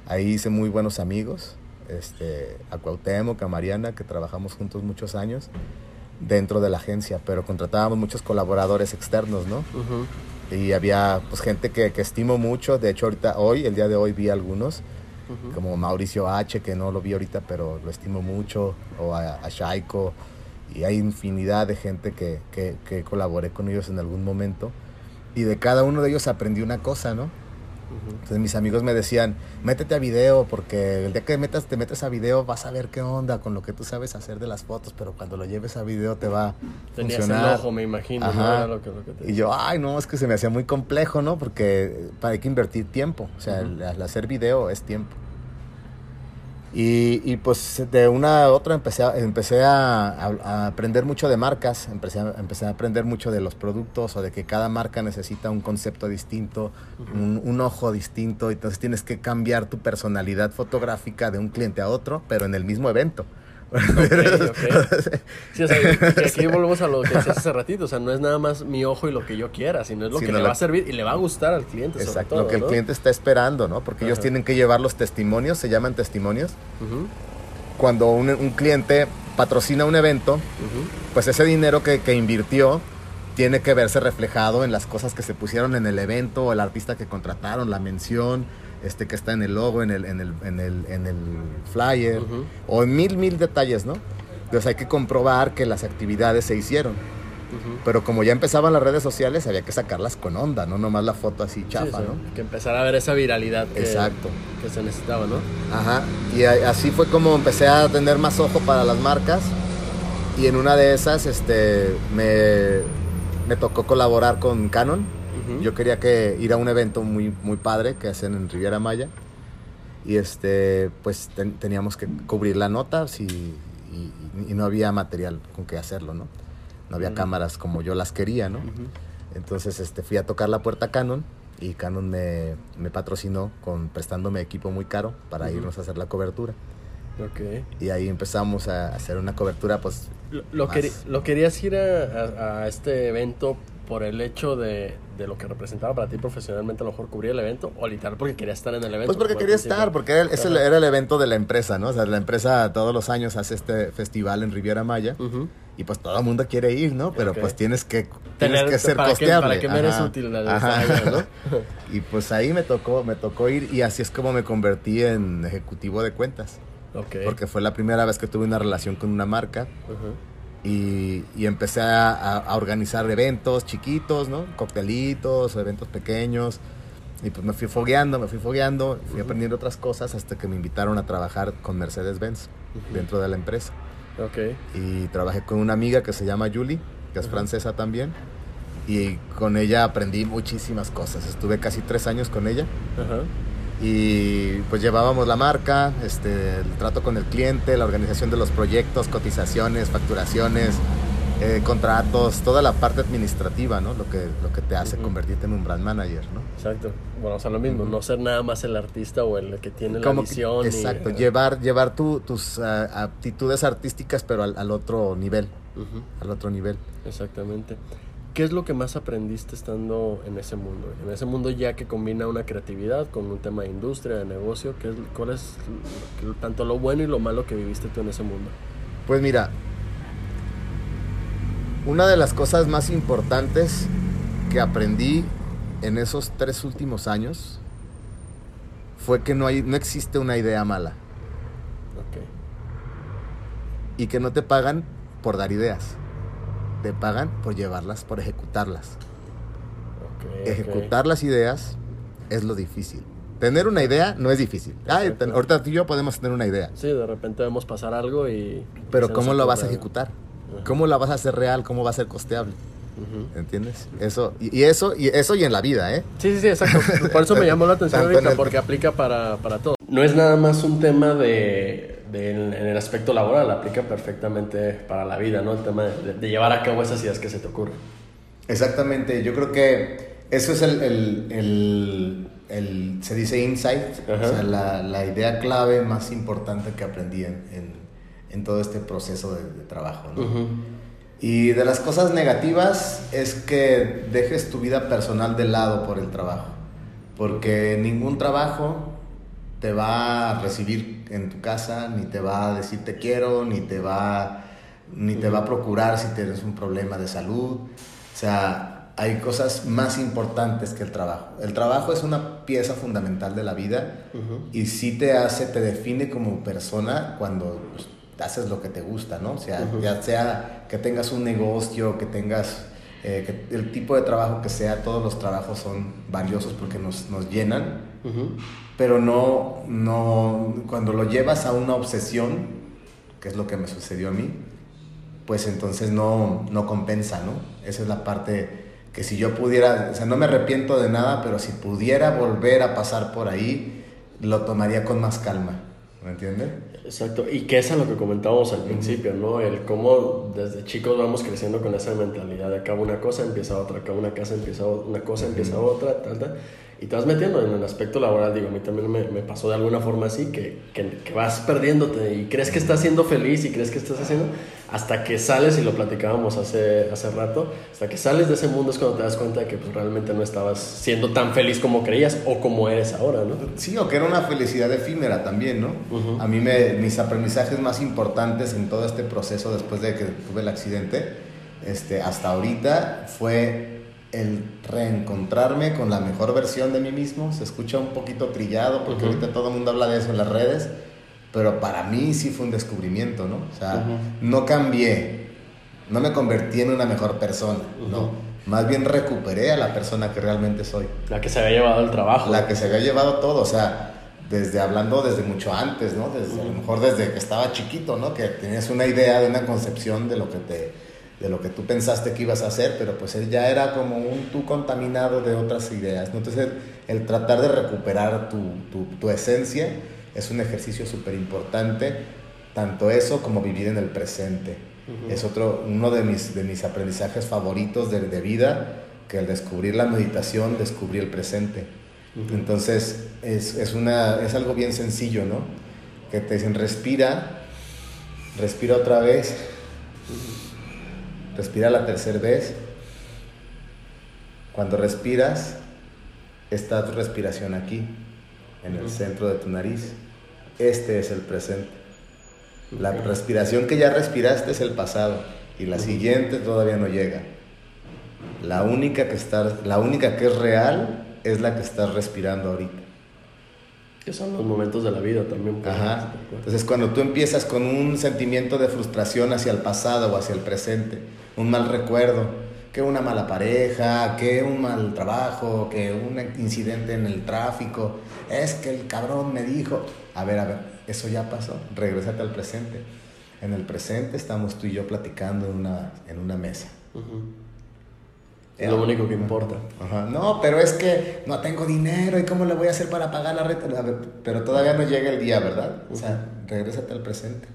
Ahí hice muy buenos amigos. Este, a Cuauhtémoc, a Mariana, que trabajamos juntos muchos años dentro de la agencia, pero contratábamos muchos colaboradores externos, ¿no? Ujú. Y había pues gente que, que estimo mucho, de hecho ahorita hoy, el día de hoy vi algunos, como Mauricio H, que no lo vi ahorita, pero lo estimo mucho, o a, a Shaiko, y hay infinidad de gente que, que, que colaboré con ellos en algún momento, y de cada uno de ellos aprendí una cosa, ¿no? Entonces mis amigos me decían, métete a video, porque el día que metas, te metes a video vas a ver qué onda con lo que tú sabes hacer de las fotos, pero cuando lo lleves a video te va a Tenías el funcionar. ojo, me imagino, ¿no? Lo que, lo que te Y yo, ay, no, es que se me hacía muy complejo, ¿no? Porque para hay que invertir tiempo. O sea, el, al hacer video es tiempo. Y, y, pues de una a otra empecé, a, empecé a, aprender mucho de marcas, empecé a, empecé a aprender mucho de los productos o de que cada marca necesita un concepto distinto, un, un ojo distinto, y entonces tienes que cambiar tu personalidad fotográfica de un cliente a otro, pero en el mismo evento. Ok. [LAUGHS] Sí, o sea, aquí volvemos a lo que decías hace [LAUGHS] ratito, o sea, no es nada más mi ojo y lo que yo quiera, sino es lo Sino que le lo- va a servir y le va a gustar al cliente, sobre Exacto, todo, lo que el ¿no? cliente está esperando, ¿no? Porque ellos Ajá. tienen que llevar los testimonios, se llaman testimonios. Ujú, Cuando un, un cliente patrocina un evento, ujú. pues ese dinero que, que invirtió tiene que verse reflejado en las cosas que se pusieron en el evento, el artista que contrataron, la mención, este que está en el logo, en el, en el, en el, en el flyer, o en mil, mil detalles, ¿no? Entonces hay que comprobar que las actividades se hicieron. Pero como ya empezaban las redes sociales, había que sacarlas con onda, no nomás la foto así Sí, chafa, sí, ¿no? Que empezar a ver esa viralidad que, Exacto. que se necesitaba, ¿no? Ajá, y así fue como empecé a tener más ojo para las marcas y en una de esas este, me, me tocó colaborar con Canon. Yo quería que ir a un evento muy, muy padre que hacen en Riviera Maya y este, pues ten- teníamos que cubrir la nota si, y, y no había material con que hacerlo, ¿no? No había cámaras como yo las quería, ¿no? Entonces este, fui a tocar la puerta a Canon y Canon me, me patrocinó con prestándome equipo muy caro para irnos a hacer la cobertura. Ok. Y ahí empezamos a hacer una cobertura, pues Lo, lo, Más. queri- lo querías ir a, a- a este evento por el hecho de, de lo que representaba para ti profesionalmente, a lo mejor cubrir el evento, o literal porque quería estar en el evento. Pues porque quería estar, porque era, el- ese era el evento de la empresa, ¿no? O sea, la empresa todos los años hace este festival en Riviera Maya y pues todo el mundo quiere ir, ¿no? Pero pues tienes que, tienes Tener- que ser para que- costeable. para que me eres útil, la Ajá. [LAUGHS] Y pues ahí me tocó, me tocó ir y así es como me convertí en ejecutivo de cuentas. Ok. Porque fue la primera vez que tuve una relación con una marca Ujú. Y, y empecé a, organizar eventos chiquitos, ¿no? Coctelitos, eventos pequeños. Y pues me fui fogueando, me fui fogueando, fui aprendiendo otras cosas hasta que me invitaron a trabajar con Mercedes-Benz dentro de la empresa. Ok. Y trabajé con una amiga que se llama Julie, que es francesa también. Y con ella aprendí muchísimas cosas. Estuve casi tres años con ella. Ajá. Y pues llevábamos la marca, este, el trato con el cliente, la organización de los proyectos, cotizaciones, facturaciones, eh, contratos, toda la parte administrativa, ¿no? Lo que, lo que te hace convertirte en un brand manager, ¿no? Exacto. Bueno, o sea, lo mismo, no ser nada más el artista o el que tiene la Como que- visión. y- exacto, llevar, llevar tu- tus ah, aptitudes artísticas, pero al, al otro nivel, Ujú. al otro nivel. Exactamente. ¿Qué es lo que más aprendiste estando en ese mundo? En ese mundo ya que combina una creatividad con un tema de industria, de negocio, ¿qué es, ¿cuál es tanto lo bueno y lo malo que viviste tú en ese mundo? Pues mira, una de las cosas más importantes que aprendí en esos tres últimos años fue que no, hay, no existe una idea mala Ok. y que no te pagan por dar ideas, te pagan por llevarlas, por ejecutarlas. Ejecutar las ideas es lo difícil. Tener una idea no es difícil. Ay, ten- ahorita tú y yo podemos tener una idea, Sí, de repente vemos pasar algo y... pero ¿cómo lo vas a ejecutar? Ajá. ¿Cómo la vas a hacer real? ¿Cómo va a ser costeable? ¿Entiendes? Eso, y, y eso, y eso y en la vida, ¿eh? Sí, sí, sí, exacto. Por eso me llamó la [LAUGHS] atención ahorita, porque [LAUGHS] aplica para, para todo. No es nada más un tema de, de- en, en el aspecto laboral, aplica perfectamente para la vida, ¿no? El tema de, de llevar a cabo esas ideas que se te ocurren. Exactamente, yo creo que eso es el, el- el- el- se dice insight, Ajá. o sea, la, la idea clave más importante que aprendí en, en- en todo este proceso de, de trabajo. ¿no? Ujú. Y de las cosas negativas es que dejes tu vida personal de lado por el trabajo, porque ningún trabajo te va a recibir en tu casa, ni te va a decir te quiero, ni te va, ni te va a procurar si tienes un problema de salud. O sea, hay cosas más importantes que el trabajo. El trabajo es una pieza fundamental de la vida y sí te hace, te define como persona cuando pues, haces lo que te gusta, ¿no? O sea, ya sea que tengas un negocio, que tengas eh, que el tipo de trabajo que sea, todos los trabajos son valiosos porque nos, nos llenan, Ujú. pero no, no, cuando lo llevas a una obsesión, que es lo que me sucedió a mí, pues entonces no, no compensa, ¿no? Esa es la parte que si yo pudiera, o sea, no me arrepiento de nada, pero si pudiera volver a pasar por ahí, lo tomaría con más calma, ¿me entiendes? Exacto, y que es a lo que comentábamos al principio, ¿no? El cómo desde chicos vamos creciendo con esa mentalidad de acaba una cosa, empieza otra, acaba una casa, empieza una cosa, empieza otra, tal, tal. Y te vas metiendo en el aspecto laboral, digo, a mí también me, me pasó de alguna forma así, que, que, que vas perdiéndote y crees que estás siendo feliz y crees que estás haciendo, hasta que sales, y lo platicábamos hace, hace rato, hasta que sales de ese mundo es cuando te das cuenta de que pues, realmente no estabas siendo tan feliz como creías o como eres ahora, ¿no? Sí, o que era una felicidad efímera también, ¿no? A mí me, mis aprendizajes más importantes en todo este proceso después de que tuve el accidente, este, hasta ahorita, fue el reencontrarme con la mejor versión de mí mismo. Se escucha un poquito trillado porque ahorita todo el mundo habla de eso en las redes, pero para mí sí fue un descubrimiento, ¿no? O sea, Ujú. no cambié, no me convertí en una mejor persona, ¿no? Más bien recuperé a la persona que realmente soy La que se había llevado el trabajo. la que se había llevado todo, o sea, desde hablando desde mucho antes, ¿no? Desde, A lo mejor desde que estaba chiquito, ¿no? Que tenías una idea de una concepción de lo que te de lo que tú pensaste que ibas a hacer, pero pues él ya era como un tú contaminado de otras ideas, ¿no? Entonces el, el tratar de recuperar tu, tu, tu esencia es un ejercicio súper importante, tanto eso como vivir en el presente. Es otro, uno de mis, de mis aprendizajes favoritos de, de vida, que el descubrir la meditación, descubrir el presente. Entonces, es, es, una, es algo bien sencillo, ¿no? Que te dicen, respira, respira otra vez, respira la tercera vez Cuando respiras, está tu respiración aquí, en el centro de tu nariz. Este es el presente. La respiración que ya respiraste es el pasado y la siguiente todavía no llega. La única que está, la única que es real es la que estás respirando ahorita. Que son los momentos de la vida también. pues, Ajá. Entonces cuando tú empiezas con un sentimiento de frustración hacia el pasado o hacia el presente, un mal recuerdo, que una mala pareja, que un mal trabajo, que un incidente en el tráfico, es que el cabrón me dijo, a ver, a ver, eso ya pasó, regrésate al presente. En el presente estamos tú y yo platicando en una, en una mesa. Es lo único que importa. Ajá. No, pero es que no tengo dinero y cómo le voy a hacer para pagar la renta. Pero todavía no llega el día, ¿verdad? O sea, regrésate al presente.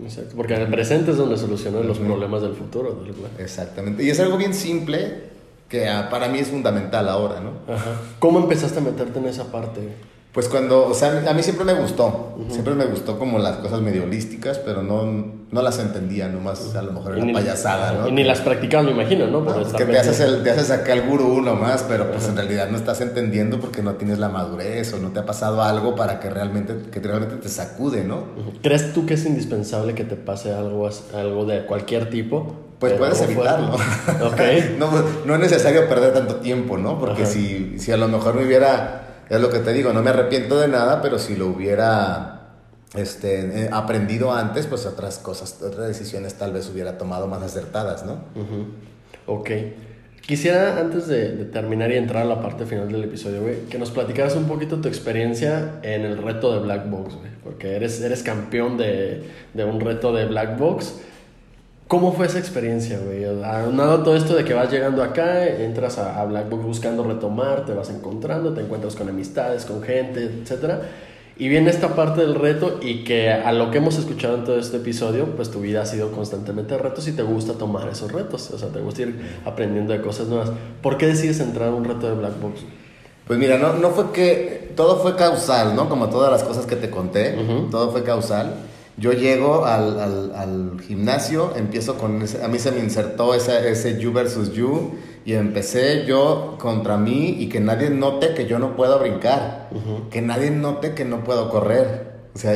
Exacto. Porque en el presente es donde solucionan los problemas del futuro. del. Exactamente. Y es algo bien simple que ah, para mí es fundamental ahora, ¿no? Ajá. ¿Cómo empezaste a meterte en esa parte? Pues cuando, o sea, a mí siempre me gustó, siempre me gustó como las cosas medio holísticas, pero no, no las entendía, nomás a lo mejor era ni- payasada, ¿no? Y ni las practicabas, me imagino, ¿no? Por No, pues estar que te haces, el, te haces acá el gurú nomás, pero pues en realidad no estás entendiendo porque no tienes la madurez o no te ha pasado algo para que realmente, que realmente te sacude, ¿no? ¿Crees tú que es indispensable que te pase algo, algo de cualquier tipo? Pues Pero puedes evitarlo. [LAUGHS] Ok. no, no es necesario perder tanto tiempo, ¿no? Porque Ajá. si, si a lo mejor me hubiera, es lo que te digo, no me arrepiento de nada, pero si lo hubiera este, eh, aprendido antes, pues otras cosas, otras decisiones tal vez hubiera tomado más acertadas, ¿no? Ujú. Ok. Quisiera, antes de, de terminar y entrar a la parte final del episodio, güey, que nos platicaras un poquito tu experiencia en el reto de Black Box, güey. Porque eres, eres campeón de, de un reto de Black Box. ¿Cómo fue esa experiencia, güey? Aunado todo esto de que vas llegando acá, entras a, a Black Box buscando retomar, te vas encontrando, te encuentras con amistades, con gente, etcétera. Y viene esta parte del reto y que a lo que hemos escuchado en todo este episodio, pues tu vida ha sido constantemente retos y te gusta tomar esos retos, o sea, te gusta ir aprendiendo de cosas nuevas. ¿Por qué decides entrar a un reto de Black Box? Pues mira, no, no fue que, todo fue causal, ¿no? Como todas las cosas que te conté, Ujú. todo fue causal. Yo llego al, al- al gimnasio, empiezo con ese, a mí se me insertó ese, ese you versus you y empecé yo contra mí y que nadie note que yo no puedo brincar, que nadie note que no puedo correr. O sea,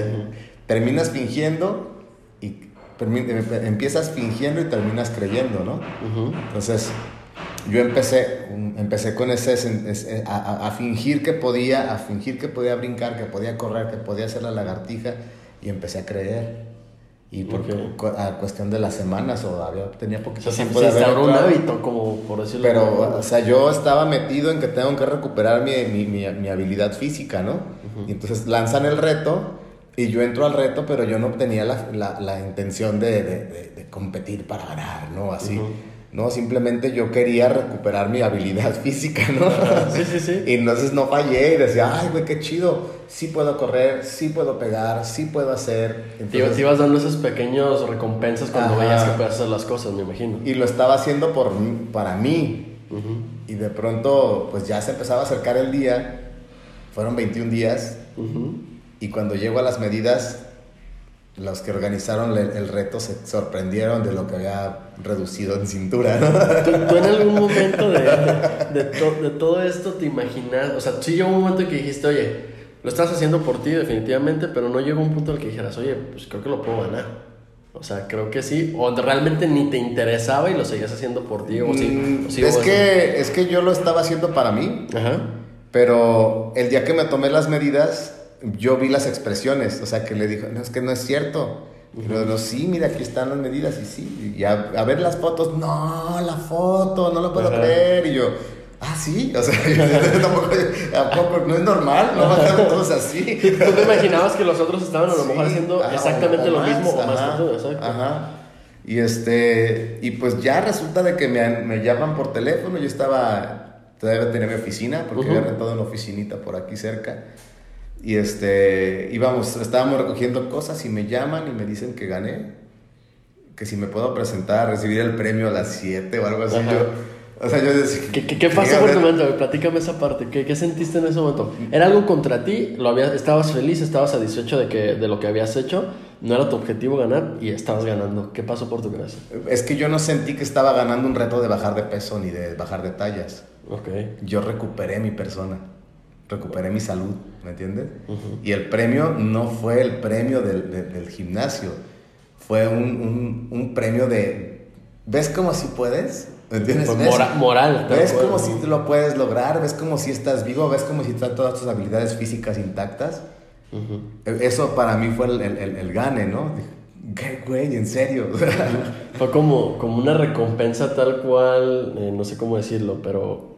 terminas fingiendo y em- empiezas fingiendo y terminas creyendo, ¿no? Ujú. Entonces, yo empecé, um, empecé con ese, ese- a- a fingir que podía, a fingir que podía brincar, que podía correr, que podía hacer la lagartija y empecé a creer. Y por Ok. cu- a cuestión de las semanas o había, tenía O poquito sea, se, tiempo se de haber un hábito, como por decirlo Pero, o sea, yo estaba metido en que tengo que recuperar mi, mi, mi- mi habilidad física, ¿no? Y entonces lanzan el reto y yo entro al reto, pero yo no tenía la, la, la intención de, de, de- de competir para ganar, ¿no? Así. No, simplemente yo quería recuperar mi habilidad [LAUGHS] física, ¿no? Sí, sí, sí. Y entonces no fallé y decía, ay, güey, qué chido. Sí puedo correr, sí puedo pegar, sí puedo hacer. Te, Entonces- te ibas dando esas pequeñas recompensas cuando Ajá. veías que puedes hacer las cosas, me imagino. y lo estaba haciendo por, para mí. Y de pronto, pues ya se empezaba a acercar el día. Fueron 21 días. Y cuando llego a las medidas, los que organizaron le- el reto se sorprendieron de lo que había reducido en cintura. ¿no? ¿Tú, tú en algún momento de, de, to- de todo esto te imaginas, o sea, sí llegó un momento en que dijiste, oye, lo estás haciendo por ti definitivamente, pero no llegó un punto en el que dijeras, oye, pues creo que lo puedo ganar. O sea, creo que sí, o realmente ni te interesaba y lo seguías haciendo por ti, o sí. Mm, o sí es, eso. que, es que yo lo estaba haciendo para mí. Ajá. Pero el día que me tomé las medidas, yo vi las expresiones. O sea, que le dijo, no, es que no es cierto. Luego, no, sí, mira, aquí están las medidas. Y sí, y a, a ver las fotos. No, la foto, no lo puedo Ajá. creer. Y yo, ah, sí. O sea, [LAUGHS] [LAUGHS] tampoco, ¿a poco no es normal? No van a estar todos así. [LAUGHS] ¿Tú te imaginabas que los otros estaban a lo mejor Sí, haciendo ah, exactamente o- o lo mismo o más ajá, tú? Exacto. Ajá. Y este, y pues ya resulta de que me, me llaman por teléfono. Yo estaba, todavía tenía mi oficina, porque Ujú. había rentado una oficinita por aquí cerca. Y este, íbamos, estábamos recogiendo cosas y me llaman y me dicen que gané. Que si me puedo presentar, recibir el premio a las 7 o algo así. Ajá. Yo, o sea, yo decía, ¿Qué, qué, qué pasó por tu mente? güey? Platícame esa parte. ¿Qué, qué sentiste en ese momento? ¿Era algo contra ti? ¿Lo había, ¿Estabas feliz? ¿Estabas satisfecho de, que, de lo que habías hecho? no era tu objetivo ganar y estabas ganando. ¿Qué pasó por tu cabeza? Es que yo no sentí que estaba ganando un reto de bajar de peso ni de bajar de tallas. Ok. Yo recuperé mi persona, recuperé mi salud, ¿me entiendes? Y el premio no fue el premio del, de- del gimnasio, fue un, un- un premio de, ¿ves como si puedes? ¿Me entiendes? Fue ¿Ves? mora- moral, ¿Ves como si tú lo puedes lograr? ¿Ves como si estás vivo? ¿Ves como si están todas tus habilidades físicas intactas? Ujú. Eso para mí fue el, el, el- el gane, ¿no? ¿Qué, güey? ¿En serio? [LAUGHS] Fue como, como una recompensa tal cual, eh, no sé cómo decirlo, pero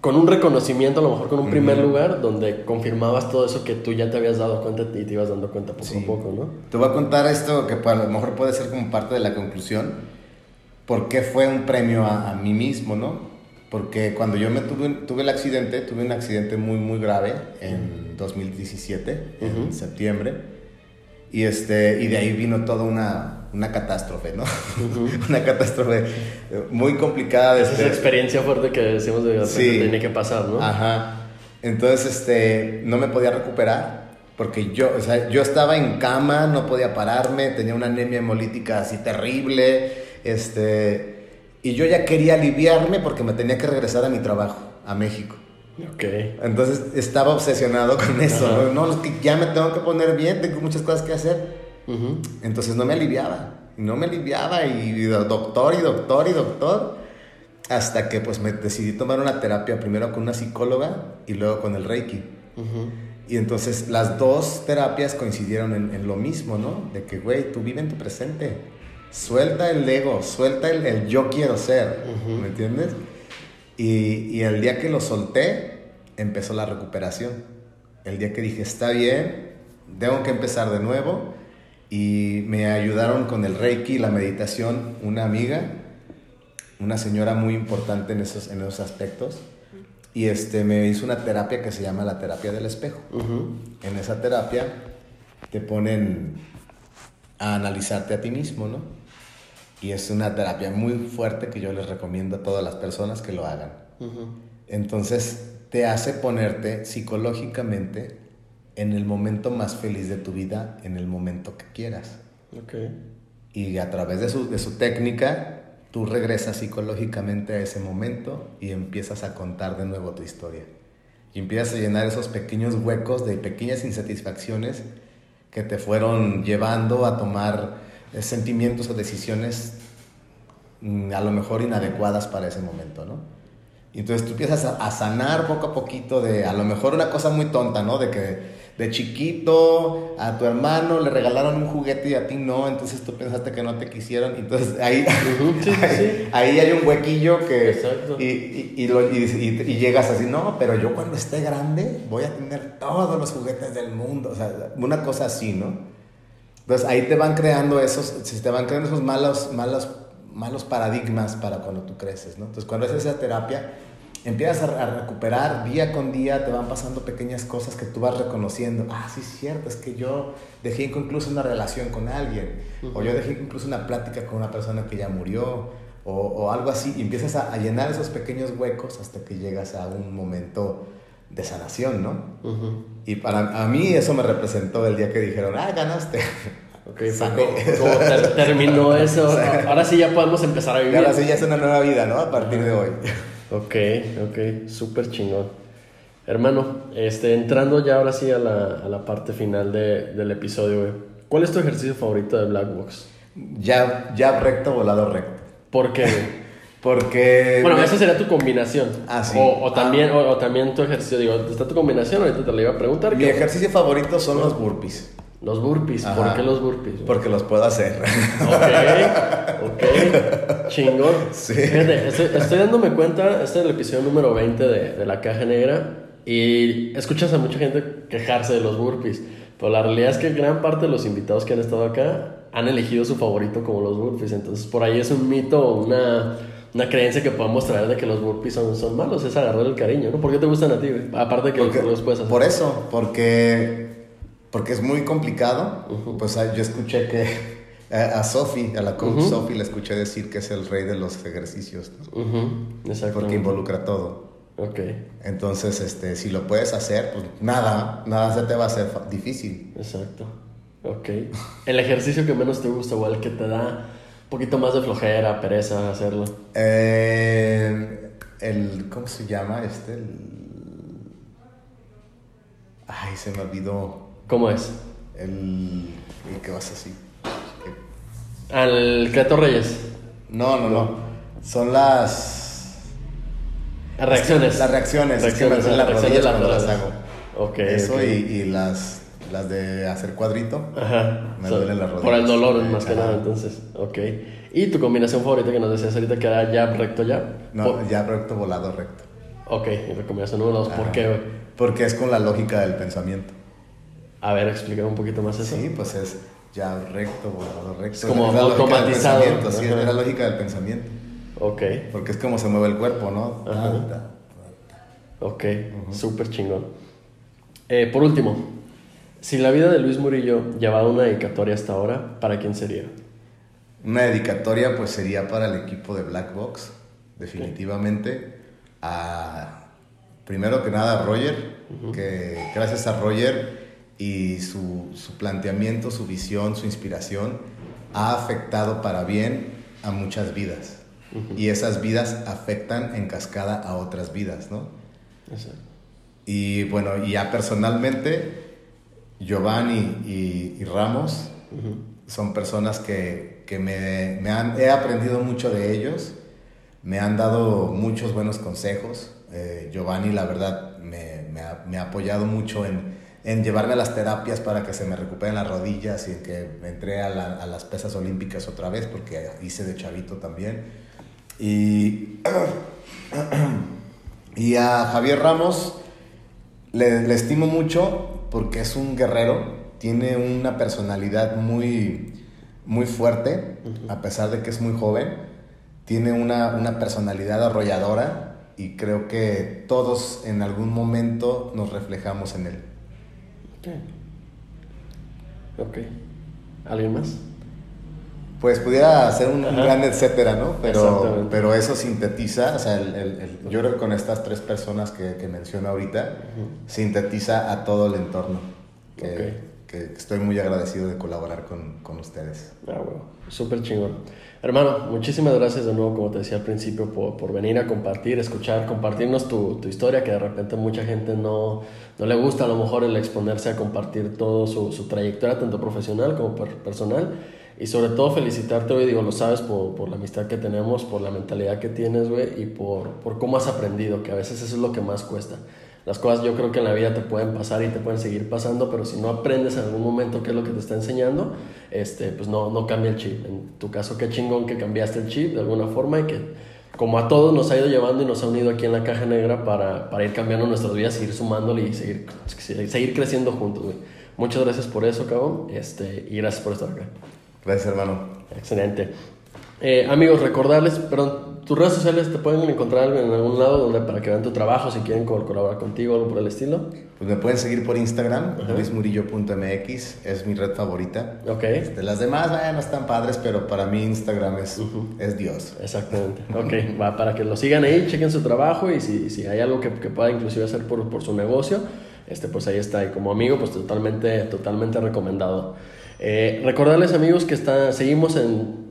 con un reconocimiento, a lo mejor con un primer lugar, donde confirmabas todo eso que tú ya te habías dado cuenta y te ibas dando cuenta poco Sí. a poco, ¿no? Te voy a contar esto que pues, a lo mejor puede ser como parte de la conclusión. ¿Por qué fue un premio a, a mí mismo, no? Porque cuando yo me tuve, tuve el accidente, tuve un accidente muy, muy grave en 2017, en Ujú. septiembre. Y, este, y de ahí vino toda una, una catástrofe, ¿no? [LAUGHS] una catástrofe muy complicada. de Esa es experiencia fuerte que decimos de Sí. que tiene que pasar, ¿no? Ajá. Entonces, este, no me podía recuperar porque yo, o sea, yo estaba en cama, no podía pararme, tenía una anemia hemolítica así terrible, este, y yo ya quería aliviarme porque me tenía que regresar a mi trabajo, a México. Ok. Entonces estaba obsesionado con eso, Ajá. ¿no? Es que ya me tengo que poner bien, tengo muchas cosas que hacer. Entonces no me aliviaba, no me aliviaba y doctor y doctor y doctor, hasta que pues me decidí tomar una terapia primero con una psicóloga y luego con el Reiki. Y entonces las dos terapias coincidieron en, en lo mismo, ¿no? De que, güey, tú vive en tu presente, suelta el ego, suelta el, el yo quiero ser. ¿me entiendes? Y, y el día que lo solté, empezó la recuperación. El día que dije, está bien, tengo que empezar de nuevo. Y me ayudaron con el Reiki y la meditación una amiga, una señora muy importante en esos, en esos aspectos. Y este, me hizo una terapia que se llama la terapia del espejo. En esa terapia te ponen a analizarte a ti mismo, ¿no? Y es una terapia muy fuerte que yo les recomiendo a todas las personas que lo hagan. Entonces te hace ponerte psicológicamente en el momento más feliz de tu vida, en el momento que quieras. Ok. Y a través de su, de su técnica, tú regresas psicológicamente a ese momento y empiezas a contar de nuevo tu historia. Y empiezas a llenar esos pequeños huecos de pequeñas insatisfacciones que te fueron llevando a tomar sentimientos o decisiones mm, a lo mejor inadecuadas para ese momento, ¿no? Y entonces tú empiezas a, sanar poco a poquito de a lo mejor una cosa muy tonta, ¿no? De que de chiquito a tu hermano le regalaron un juguete y a ti no, entonces tú pensaste que no te quisieron, entonces ahí, [LAUGHS] sí, [LAUGHS] ahí hay un huequillo que... Exacto. Y, y, y lo- y llegas así, no, pero yo cuando esté grande voy a tener todos los juguetes del mundo, o sea, una cosa así, ¿no? Entonces ahí te van creando esos, se te van creando esos malos, malos, malos paradigmas para cuando tú creces, ¿no? Entonces cuando haces esa terapia, empiezas a, recuperar día con día, te van pasando pequeñas cosas que tú vas reconociendo. Ah, sí, es cierto, es que yo dejé incluso una relación con alguien, o yo dejé incluso una plática con una persona que ya murió, o, o algo así, y empiezas a, a llenar esos pequeños huecos hasta que llegas a un momento de sanación, ¿no? Y para a mí eso me representó el día que dijeron, ah, ganaste. [LAUGHS] Ok, [LAUGHS] ter- terminó eso. Ahora sí ya podemos empezar a Y vivir. ahora sí ya es una nueva vida, ¿no? A partir de hoy. Ok, ok, súper chingón. Hermano, este, entrando ya ahora sí a la, a la parte final de- del episodio, güey. ¿Cuál es tu ejercicio favorito de Black Box? Ya, ya recto, volado recto. ¿Por qué? [LAUGHS] Porque... Bueno, esa sería tu combinación. Ah, sí. O, o también, Ah. o, o también tu ejercicio. Digo, está tu combinación, ahorita te lo iba a preguntar. Mi ¿qué- ejercicio favorito son los burpees. Los burpees. ¿Por qué los burpees? Porque los puedo hacer. Ok, ok, chingón. Sí. Fíjate, estoy, estoy dándome cuenta, este es el episodio número 20 de, de La Caja Negra y escuchas a mucha gente quejarse de los burpees, pero la realidad es que gran parte de los invitados que han estado acá han elegido su favorito como los burpees, entonces por ahí es un mito o una, una creencia que podemos traer de que los burpees son, son malos, es agarrar el cariño, ¿no? ¿Por qué te gustan a ti? Aparte de que Porque- los puedes hacer. Por eso, porque, porque es muy complicado. Pues ah, yo escuché que a, a Sophie, a la coach Ujú. Sophie, le escuché decir que es el rey de los ejercicios, ¿no? Porque involucra todo. Ok, Entonces, este, si lo puedes hacer, pues nada, nada se te va a hacer difícil. exacto. Ok. ¿El ejercicio que menos te gusta o el que te da poquito más de flojera, pereza hacerlo? Eh, el, ¿Cómo se llama este? El... Ay, se me olvidó. ¿Cómo es? El, el que vas así. Al Creator Reyes. No, no, no. Son las... Las reacciones. Las reacciones. es que me Reacciones, las cuando las laterales. hago. Ok. Eso ok. Y, y las, las de hacer cuadrito. Ajá. Me O sea, duelen las rodillas. Por el dolor, más que nada, entonces. Ok. ¿Y tu combinación favorita que nos decías ahorita que era jab, recto, jab? No, Por- ya recto, volado, recto. Ok, y la combinación número dos, ¿por qué, güey? Porque es con la lógica del pensamiento. A ver, explícame un poquito más eso. Sí, pues es ya recto, volado, recto. Es como la lógica del automatizado. pensamiento, Sí, es la lógica del pensamiento. Ok, Porque es como se mueve el cuerpo, ¿no? Ajá. ok, súper chingón. Eh, por último, si la vida de Luis Murillo llevaba una dedicatoria hasta ahora, ¿para quién sería? Una dedicatoria pues sería para el equipo de Black Box, definitivamente. A, primero que nada a Roger, que gracias a Roger y su, su planteamiento, su visión, su inspiración, ha afectado para bien a muchas vidas. Y esas vidas afectan en cascada a otras vidas, ¿no? Ese. Y bueno, y ya personalmente, Giovanni y, y Ramos son personas que, que me, me han, he aprendido mucho de ellos, me han dado muchos buenos consejos. Eh, Giovanni, la verdad, me, me ha, me ha apoyado mucho en, en llevarme a las terapias para que se me recuperen las rodillas y en que me entré a, la- a las pesas olímpicas otra vez, porque hice de chavito también. Y, [CLEARS THROAT] y a Javier Ramos, le, le estimo mucho porque es un guerrero, tiene una personalidad muy, muy fuerte, a pesar de que es muy joven, tiene una, una personalidad arrolladora y creo que todos en algún momento nos reflejamos en él. Ok. Ok. ¿Alguien más? Pues pudiera ser un, un gran etcétera, ¿no? Pero, pero eso sintetiza, o sea, el- el- el- yo creo que con estas tres personas que, que menciono ahorita, sintetiza a todo el entorno. Que, Ok. que estoy muy agradecido de colaborar con, con ustedes. Ah, bueno, súper chingón. Hermano, muchísimas gracias de nuevo, como te decía al principio, por, por venir a compartir, escuchar, compartirnos tu, tu historia, que de repente mucha gente no, no le gusta a lo mejor el exponerse a compartir todo su, su trayectoria, tanto profesional como per- personal. Y sobre todo felicitarte, hoy digo, lo sabes, por, por la amistad que tenemos, por la mentalidad que tienes, güey, y por, por cómo has aprendido, que a veces eso es lo que más cuesta. Las cosas yo creo que en la vida te pueden pasar y te pueden seguir pasando, pero si no aprendes en algún momento qué es lo que te está enseñando, este, pues no, no cambia el chip. En tu caso, qué chingón que cambiaste el chip de alguna forma y que como a todos nos ha ido llevando y nos ha unido aquí en la caja negra para, para ir cambiando nuestras vidas, seguir sumándole y seguir, seguir creciendo juntos, güey. Muchas gracias por eso, cabrón, este, y gracias por estar acá. Gracias, hermano. Excelente. Eh, amigos, recordarles, perdón, tus redes sociales te pueden encontrar en algún lado donde para que vean tu trabajo, si quieren col- colaborar contigo, algo por el estilo. Pues me pueden seguir por Instagram, luismurillo.mx, es mi red favorita. Ok. De las demás, bueno, no están padres, pero para mí Instagram es, es Dios. Exactamente. [LAUGHS] Ok, va para que lo sigan ahí, chequen su trabajo y si, si hay algo que, que pueda inclusive hacer por, por su negocio, este, pues ahí está. Y como amigo, pues totalmente, totalmente recomendado. Eh, recordarles amigos que está, seguimos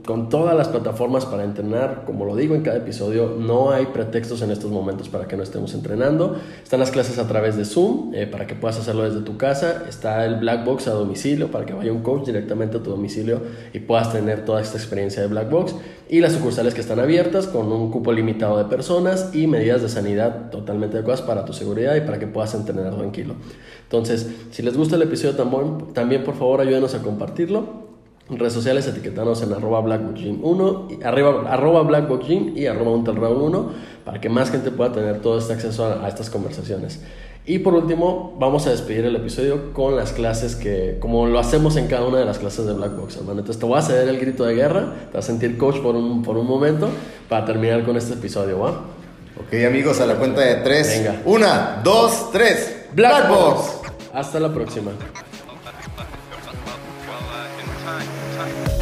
con todas las plataformas para entrenar. Como lo digo en cada episodio, no hay pretextos en estos momentos para que no estemos entrenando. Están las clases a través de Zoom eh, para que puedas hacerlo desde tu casa. Está el Black Box a domicilio para que vaya un coach directamente a tu domicilio y puedas tener toda esta experiencia de Black Box. Y las sucursales que están abiertas con un cupo limitado de personas y medidas de sanidad totalmente adecuadas para tu seguridad y para que puedas entrenar tranquilo. Entonces, si les gusta el episodio también, también por favor ayúdenos a compartirlo. En redes sociales etiquetanos en arroba blackboxgym1, y arriba, arroba blackboxgym y arroba untelraun1 para que más gente pueda tener todo este acceso a estas conversaciones. Y por último, vamos a despedir el episodio con las clases que, como lo hacemos en cada una de las clases de Black Box, hermano. Entonces te voy a ceder el grito de guerra, te vas a sentir coach por un, por un momento para terminar con este episodio, ¿va? Ok, amigos, a la cuenta de tres. Venga. Una, dos, tres. Black Box. Hasta la próxima.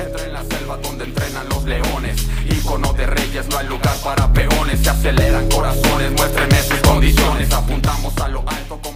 Entra en la selva donde entrenan los leones Ícono de reyes, no hay lugar para peones se aceleran corazones, muéstreme sus condiciones, apuntamos a lo alto como